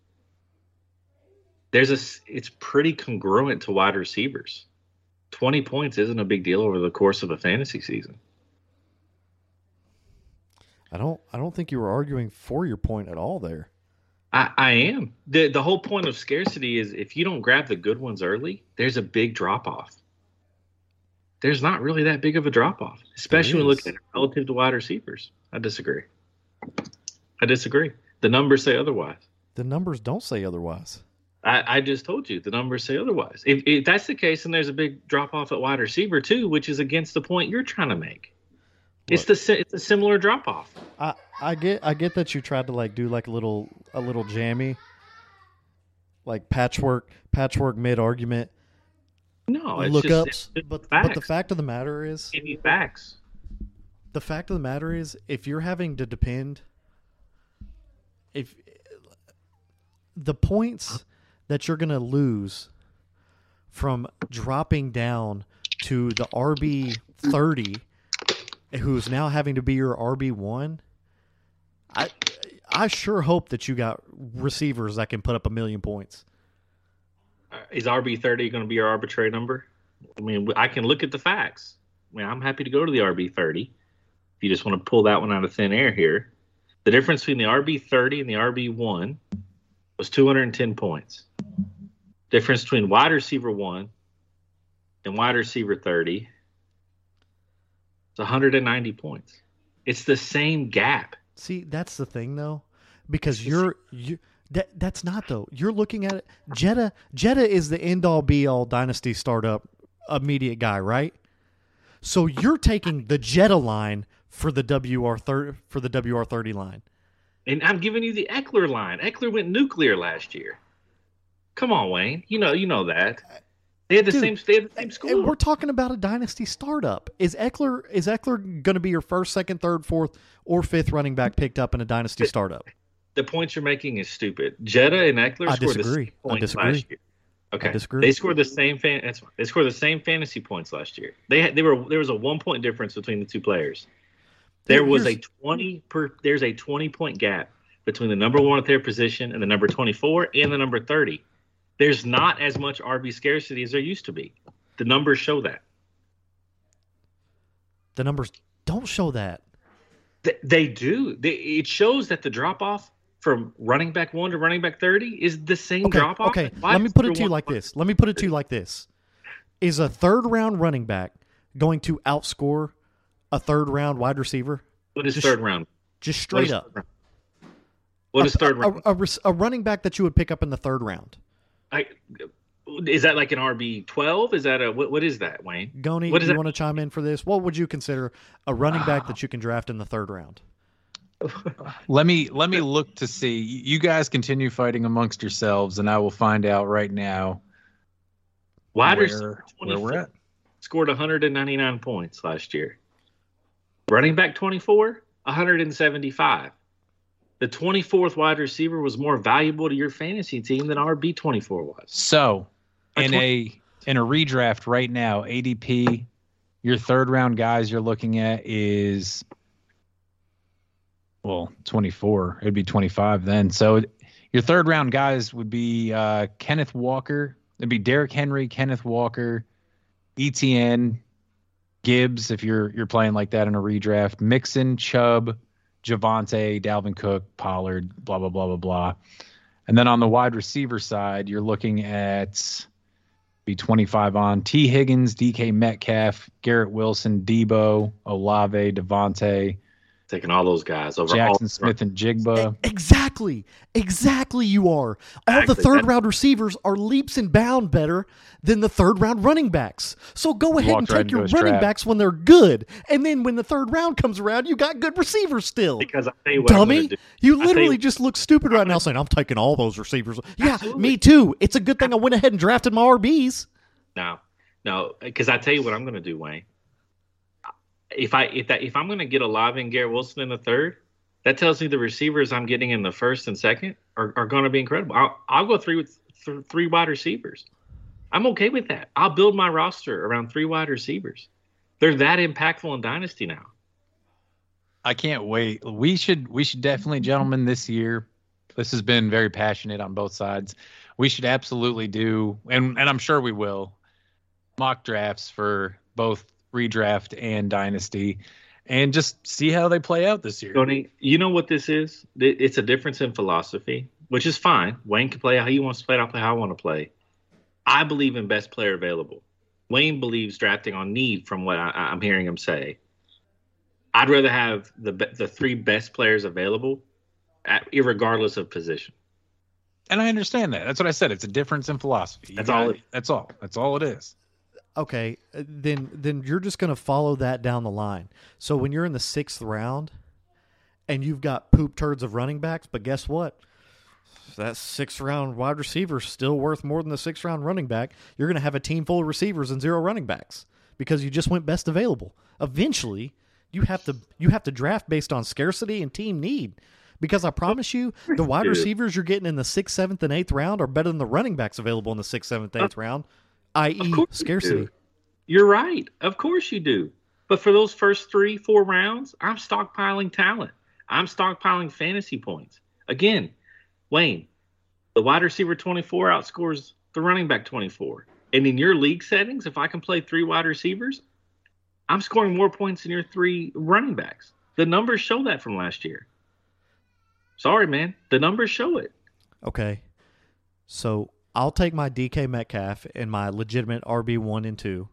There's a it's pretty congruent to wide receivers. 20 points isn't a big deal over the course of a fantasy season. I don't I don't think you were arguing for your point at all there. I, I am. The the whole point of scarcity is if you don't grab the good ones early, there's a big drop off. There's not really that big of a drop off, especially when looking at it relative to wide receivers. I disagree. I disagree. The numbers say otherwise. The numbers don't say otherwise. I, I just told you the numbers say otherwise. If, if that's the case, then there's a big drop off at wide receiver too, which is against the point you're trying to make. It's the it's a similar drop off. I I get I get that you tried to like do like a little a little jammy, like patchwork patchwork mid argument. No, it's lookups, just it's just but but the fact of the matter is Give me facts. the fact of the matter is if you're having to depend if the points that you're going to lose from dropping down to the RB 30 who's now having to be your RB one. I I sure hope that you got receivers that can put up a million points. Uh, is RB thirty going to be your arbitrary number? I mean, I can look at the facts. I mean, I'm happy to go to the RB thirty. If you just want to pull that one out of thin air here, the difference between the RB thirty and the RB one was 210 points. Difference between wide receiver one and wide receiver 30 it's 190 points. It's the same gap. See, that's the thing though, because you're you that that's not though. You're looking at it. Jetta Jetta is the end all be all dynasty startup immediate guy, right? So you're taking the Jetta line for the WR thirty for the WR thirty line. And I'm giving you the Ekeler line. Ekeler went nuclear last year. Come on, Wayne. You know you know that. They had the Dude, same they had the same And we're talking about a dynasty startup. Is Ekeler is Ekeler going to be your first, second, third, fourth, or fifth running back picked up in a dynasty startup? The points you're making is stupid. Jetta and Ekeler I scored the disagree. same I points disagree. last year. Okay, disagree. they scored the same fan. They scored the same fantasy points last year. They had, they were there was a one point difference between the two players. There was a twenty per. There's a twenty point gap between the number one at their position and the number twenty four and the number thirty. There's not as much RB scarcity as there used to be. The numbers show that. the numbers don't show that. Th- They do. They, it shows that the drop off from running back one to running back thirty is the same Okay, drop off. okay. Let me put it to you like this. Let me put it to you like this: Is a third round running back going to outscore a third round wide receiver? What is just third round? Just straight is up. What is third round? A, a a running back that you would pick up in the third round. I, is that like an RB twelve? Is that a what? What is that, Wayne? Goni, What do you want to chime in for this? What would you consider a running back that you can draft in the third round? Let me let me look to see. You guys continue fighting amongst yourselves, and I will find out right now Wide where, receiver where we're 24 at. scored 199 points last year. Running back 24, 175. The 24th wide receiver was more valuable to your fantasy team than RB 24 was. So, in 20 a in a redraft right now, ADP, your third round guys you're looking at is well, 24. It'd be 25 then. So, your third round guys would be uh, Kenneth Walker. It'd be Derrick Henry, Kenneth Walker, ETN, Gibbs if you're you're playing like that in a redraft, Mixon, Chubb, Javante, Dalvin Cook, Pollard, blah blah blah blah blah. And then on the wide receiver side, you're looking at be 25 on T. Higgins, DK Metcalf, Garrett Wilson, Deebo, Olave, DeVonta, Taking all those guys over Jackson all Smith, and Jigba. Exactly. Exactly you are. All the third That- round receivers are leaps and bound better than the third round running backs. So go ahead and Walked right take into your running trap. backs when they're good. And then when the third round comes around, you got good receivers still. because I tell you what I'm Dummy. do. You literally you- just look stupid right now saying, I'm taking all those receivers. Yeah, Absolutely. me too. It's a good thing I went ahead and drafted my RBs. No, no, because I tell you what I'm going to do, Wayne. If I if that if I'm going to get Olave and Garrett Wilson in the third, that tells me the receivers I'm getting in the first and second are, are going to be incredible. I'll, I'll go three with th- three wide receivers. I'm okay with that. I'll build my roster around three wide receivers. They're that impactful in dynasty now. I can't wait. We should we should definitely, gentlemen, this year. This has been very passionate on both sides. We should absolutely do, and and I'm sure we will, mock drafts for both redraft and dynasty, and just see how they play out this year. Tony, you know what this is? It's a difference in philosophy, which is fine. Wayne can play how he wants to play. I'll play how I want to play. I believe in best player available. Wayne believes drafting on need, from what I, I'm hearing him say. I'd rather have the the three best players available, at, irregardless of position. And I understand that. That's what I said. It's a difference in philosophy. You That's all it- That's all. That's all it is. Okay, uh, then then you're just going to follow that down the line. So when you're in the sixth round, and you've got poop turds of running backs, but guess what? That sixth round wide receiver is still worth more than the sixth round running back. You're going to have a team full of receivers and zero running backs because you just went best available. Eventually, you have to you have to draft based on scarcity and team need. Because I promise you, the wide receivers you're getting in the sixth, seventh, and eighth round are better than the running backs available in the sixth, seventh, eighth round, i.e., course you scarcity. You're right. Of course you do. But for those first three, four rounds, I'm stockpiling talent. I'm stockpiling fantasy points. Again, Wayne, the wide receiver 24 outscores the running back 24. And in your league settings, if I can play three wide receivers, I'm scoring more points than your three running backs. The numbers show that from last year. Sorry, man. The numbers show it. Okay. So I'll take my DK Metcalf and my legitimate RB one and two,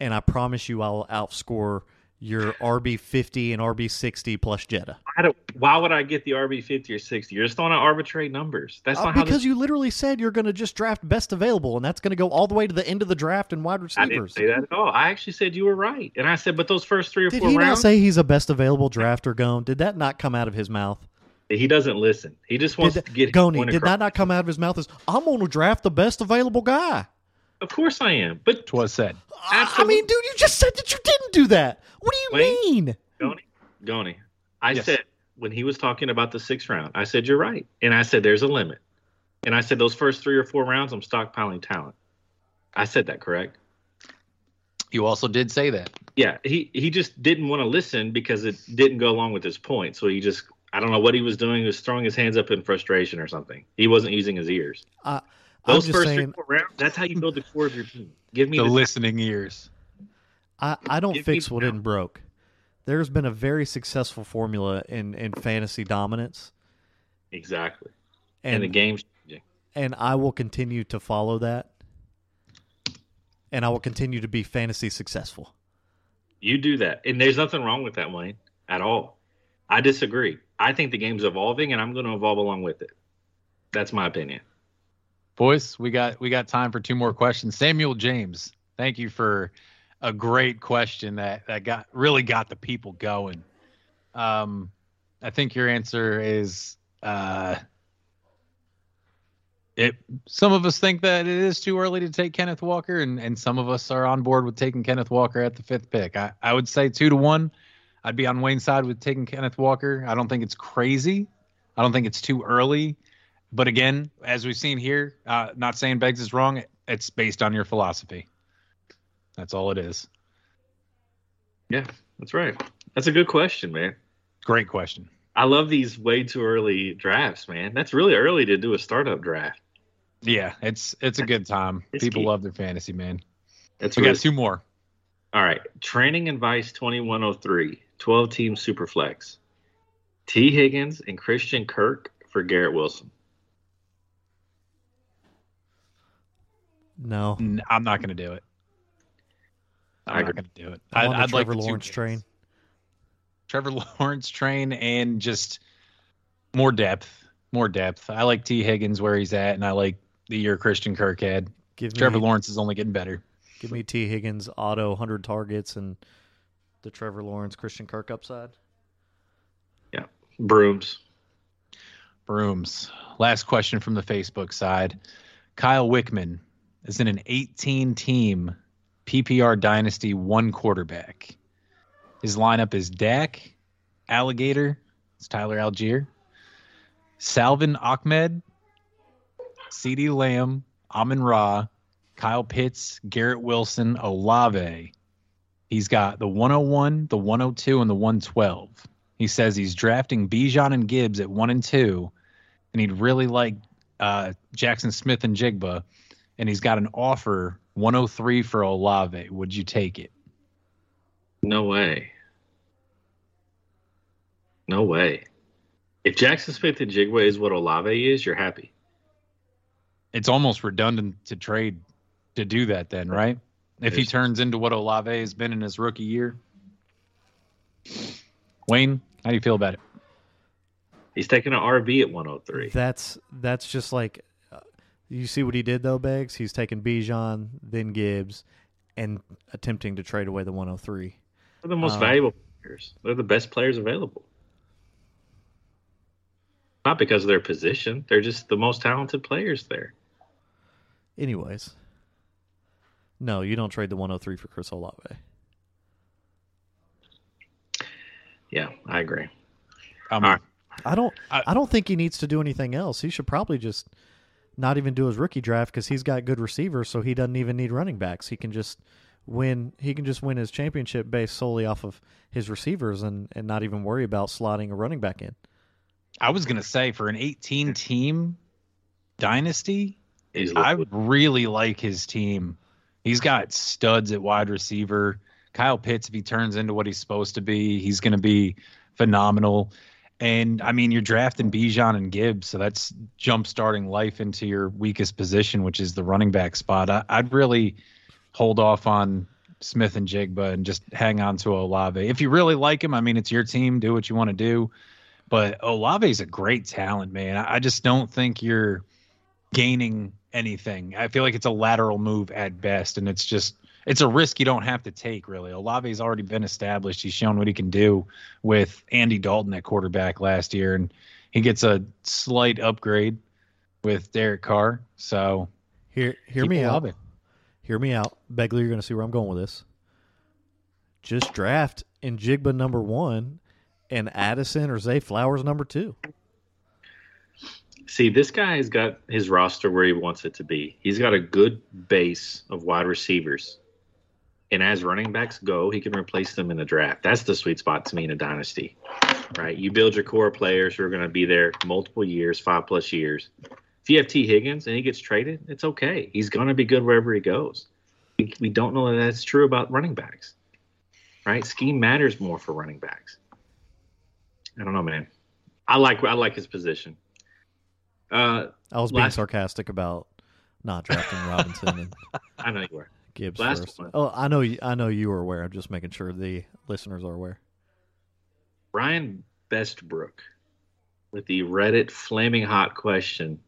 and I promise you I'll outscore your RB fifty and RB sixty plus Jetta. I don't, why would I get the RB 50 or 60? You're just throwing out arbitrary numbers. That's Uh, not how because this, you literally said you're going to just draft best available, and that's going to go all the way to the end of the draft and wide receivers. I didn't say that at all. I actually said you were right. And I said, but those first three or Did four he not say he's a best available drafter? Gone? Did that not come out of his mouth? He doesn't listen. He just wants Did to get his Goni, did across. that not come out of his mouth? Is I'm going to draft the best available guy. Of course I am. But Twas said. I mean, dude, you just said that you didn't do that. What do you Wait. mean? Goni, Goni, I Yes. said when he was talking about the sixth round, I said you're right, and I said there's a limit, and I said those first three or four rounds, I'm stockpiling talent. I said that correct. You also did say that. Yeah, he he just didn't want to listen because it didn't go along with his point. So he just I don't know what he was doing. He was throwing his hands up in frustration or something. He wasn't using his ears. I, I'm Those just first three saying, four rounds, that's how you build the core of your team. Give me The the, listening ears. I, I don't Give fix what now. isn't broke. There's been a very successful formula in, in fantasy dominance, exactly. and And, the game's changing. and I will continue to follow that, and I will continue to be fantasy successful. You do that, and there's nothing wrong with that, Wayne, at all. I disagree. I think the game's evolving, and I'm going to evolve along with it. That's my opinion. Boys, we got we got time for two more questions. Samuel James, thank you for a great question that that got really got the people going. Um, I think your answer is uh, it. Some of us think that it is too early to take Kenneth Walker, and and some of us are on board with taking Kenneth Walker at the fifth pick. I I would say two to one. I'd be on Wayne's side with taking Kenneth Walker. I don't think it's crazy. I don't think it's too early. But again, as we've seen here, uh, not saying Beggs is wrong. It's based on your philosophy. That's all it is. Yeah, that's right. That's a good question, man. Great question. I love these way too early drafts, man. That's really early to do a startup draft. Yeah, it's it's a good time. It's People key. love their fantasy, man. That's We really got two more. All right. Training advice 2103, 12 team superflex. T. Higgins and Christian Kirk for Garrett Wilson. No, N- I'm not going to do it. I'm I not going to do it. I'm on I'd, the I'd like Trevor Lawrence picks. train. Trevor Lawrence train and just more depth. More depth. I like T. Higgins where he's at, and I like the year Christian Kirk had. Give me Trevor Lawrence is only getting better. Give me T Higgins auto 100 targets and the Trevor Lawrence Christian Kirk upside. Yeah, brooms. Brooms. Last question from the Facebook side. Kyle Wickman is in an 18 team PPR dynasty one quarterback. His lineup is Dak, Alligator, it's Tyler Allgeier, Salvon Ahmed, CeeDee Lamb, Amon Ra, Kyle Pitts, Garrett Wilson, Olave. He's got the 101, the 102, and the 112. He says he's drafting Bijan and Gibbs at one and two, and he'd really like uh, Jaxon Smith-Njigba, and he's got an offer 103 for Olave. Would you take it? No way. No way. If Jaxon Smith-Njigba is what Olave is, you're happy. It's almost redundant to trade to do that, then, right? If he turns into what Olave has been in his rookie year. Wayne, how do you feel about it? He's taking an RB at 103. That's that's just like uh, you see what he did though, Beggs. He's taking Bijan, then Gibbs, and attempting to trade away the 103. They're the most Um, valuable players. They're the best players available. Not because of their position. They're just the most talented players there. Anyways, no, you don't trade the 103 for Chris Olave. Yeah, I agree. Um, All right. I don't. I- I, don't think he needs to do anything else. He should probably just not even do his rookie draft because he's got good receivers, so he doesn't even need running backs. He can just win. He can just win his championship based solely off of his receivers and and not even worry about slotting a running back in. I was gonna say for an 18 team dynasty, I would really like his team. He's got studs at wide receiver. Kyle Pitts, if he turns into what he's supposed to be, he's going to be phenomenal. And I mean, you're drafting Bijan and Gibbs, so that's jump starting life into your weakest position, which is the running back spot. I, I'd really hold off on Smith-Njigba and just hang on to Olave. If you really like him, I mean, it's your team. Do what you want to do. But Olave's a great talent, man. I I just don't think you're gaining anything. I feel like it's a lateral move at best, and it's just it's a risk you don't have to take. Really, Olave's already been established. He's shown what he can do with Andy Dalton at quarterback last year, and he gets a slight upgrade with Derek Carr. So Hear hear me out. Olave. Hear me out, Begley. You're going to see where I'm going with this. Just draft Njigba number one, and Addison or Zay Flowers number two. See, this guy's got his roster where he wants it to be. He's got a good base of wide receivers. And as running backs go, he can replace them in the draft. That's the sweet spot to me in a dynasty, right? You build your core players who are going to be there multiple years, five plus years. If you have Tee Higgins and he gets traded, it's okay. He's going to be good wherever he goes. We, we don't know that that's true about running backs, right? Scheme matters more for running backs. I don't know, man. I like I like his position. Uh, I was being Last- sarcastic about not drafting Robinson and I know you were. Gibbs Last first. one. Oh, I know. you- I know you were aware. I'm just making sure the listeners are aware. Ryan Bestbrook with the Reddit flaming hot question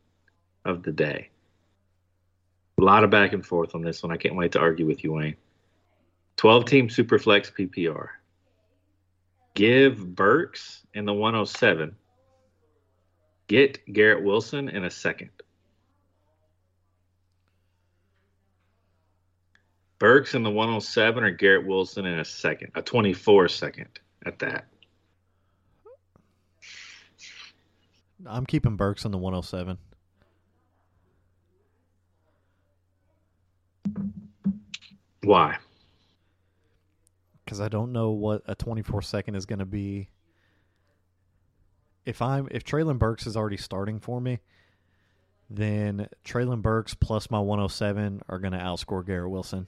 of the day. A lot of back and forth on this one. I can't wait to argue with you, Wayne. 12 team Superflex PPR. Give Burks in the 107. Get Garrett Wilson in a second. Burks in the 107 or Garrett Wilson in a second, a 24 second at that. I'm keeping Burks in the 107. Why? because I don't know what a 24 second is going to be. If I'm if Treylon Burks is already starting for me, then Treylon Burks plus my 107 are going to outscore Garrett Wilson.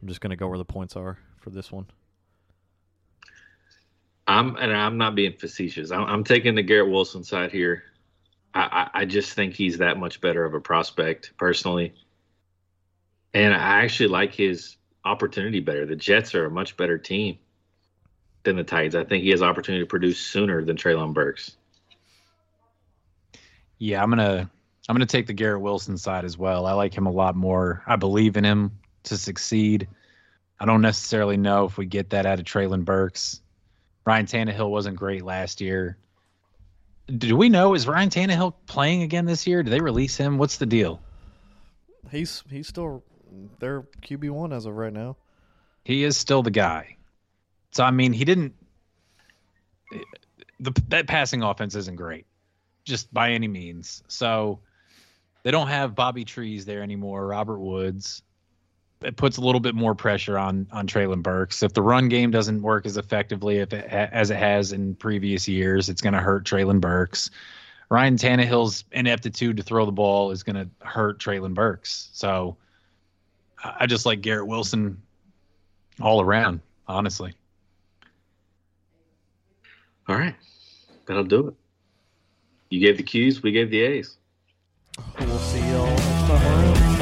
I'm just going to go where the points are for this one. I'm and I'm not being facetious. I'm, I'm taking the Garrett Wilson side here. I, I, I just think he's that much better of a prospect personally, and I actually like his opportunity better. The Jets are a much better team than the Titans. I think he has opportunity to produce sooner than Treylon Burks. Yeah, I'm gonna I'm gonna take the Garrett Wilson side as well. I like him a lot more. I believe in him to succeed. I don't necessarily know if we get that out of Treylon Burks. Ryan Tannehill wasn't great last year. Do we know is Ryan Tannehill playing again this year? Do they release him? What's the deal? He's he's still their QB one as of right now. He is still the guy. So I mean, he didn't. The that passing offense isn't great, just by any means. So they don't have Bobby Trees there anymore. Robert Woods. It puts a little bit more pressure on on Treylon Burks. If the run game doesn't work as effectively if it, as it has in previous years, it's going to hurt Treylon Burks. Ryan Tannehill's ineptitude to throw the ball is going to hurt Treylon Burks. So I just like Garrett Wilson all around, honestly. All right, that'll do it. You gave the Q's, we gave the A's. We'll see y'all next time around.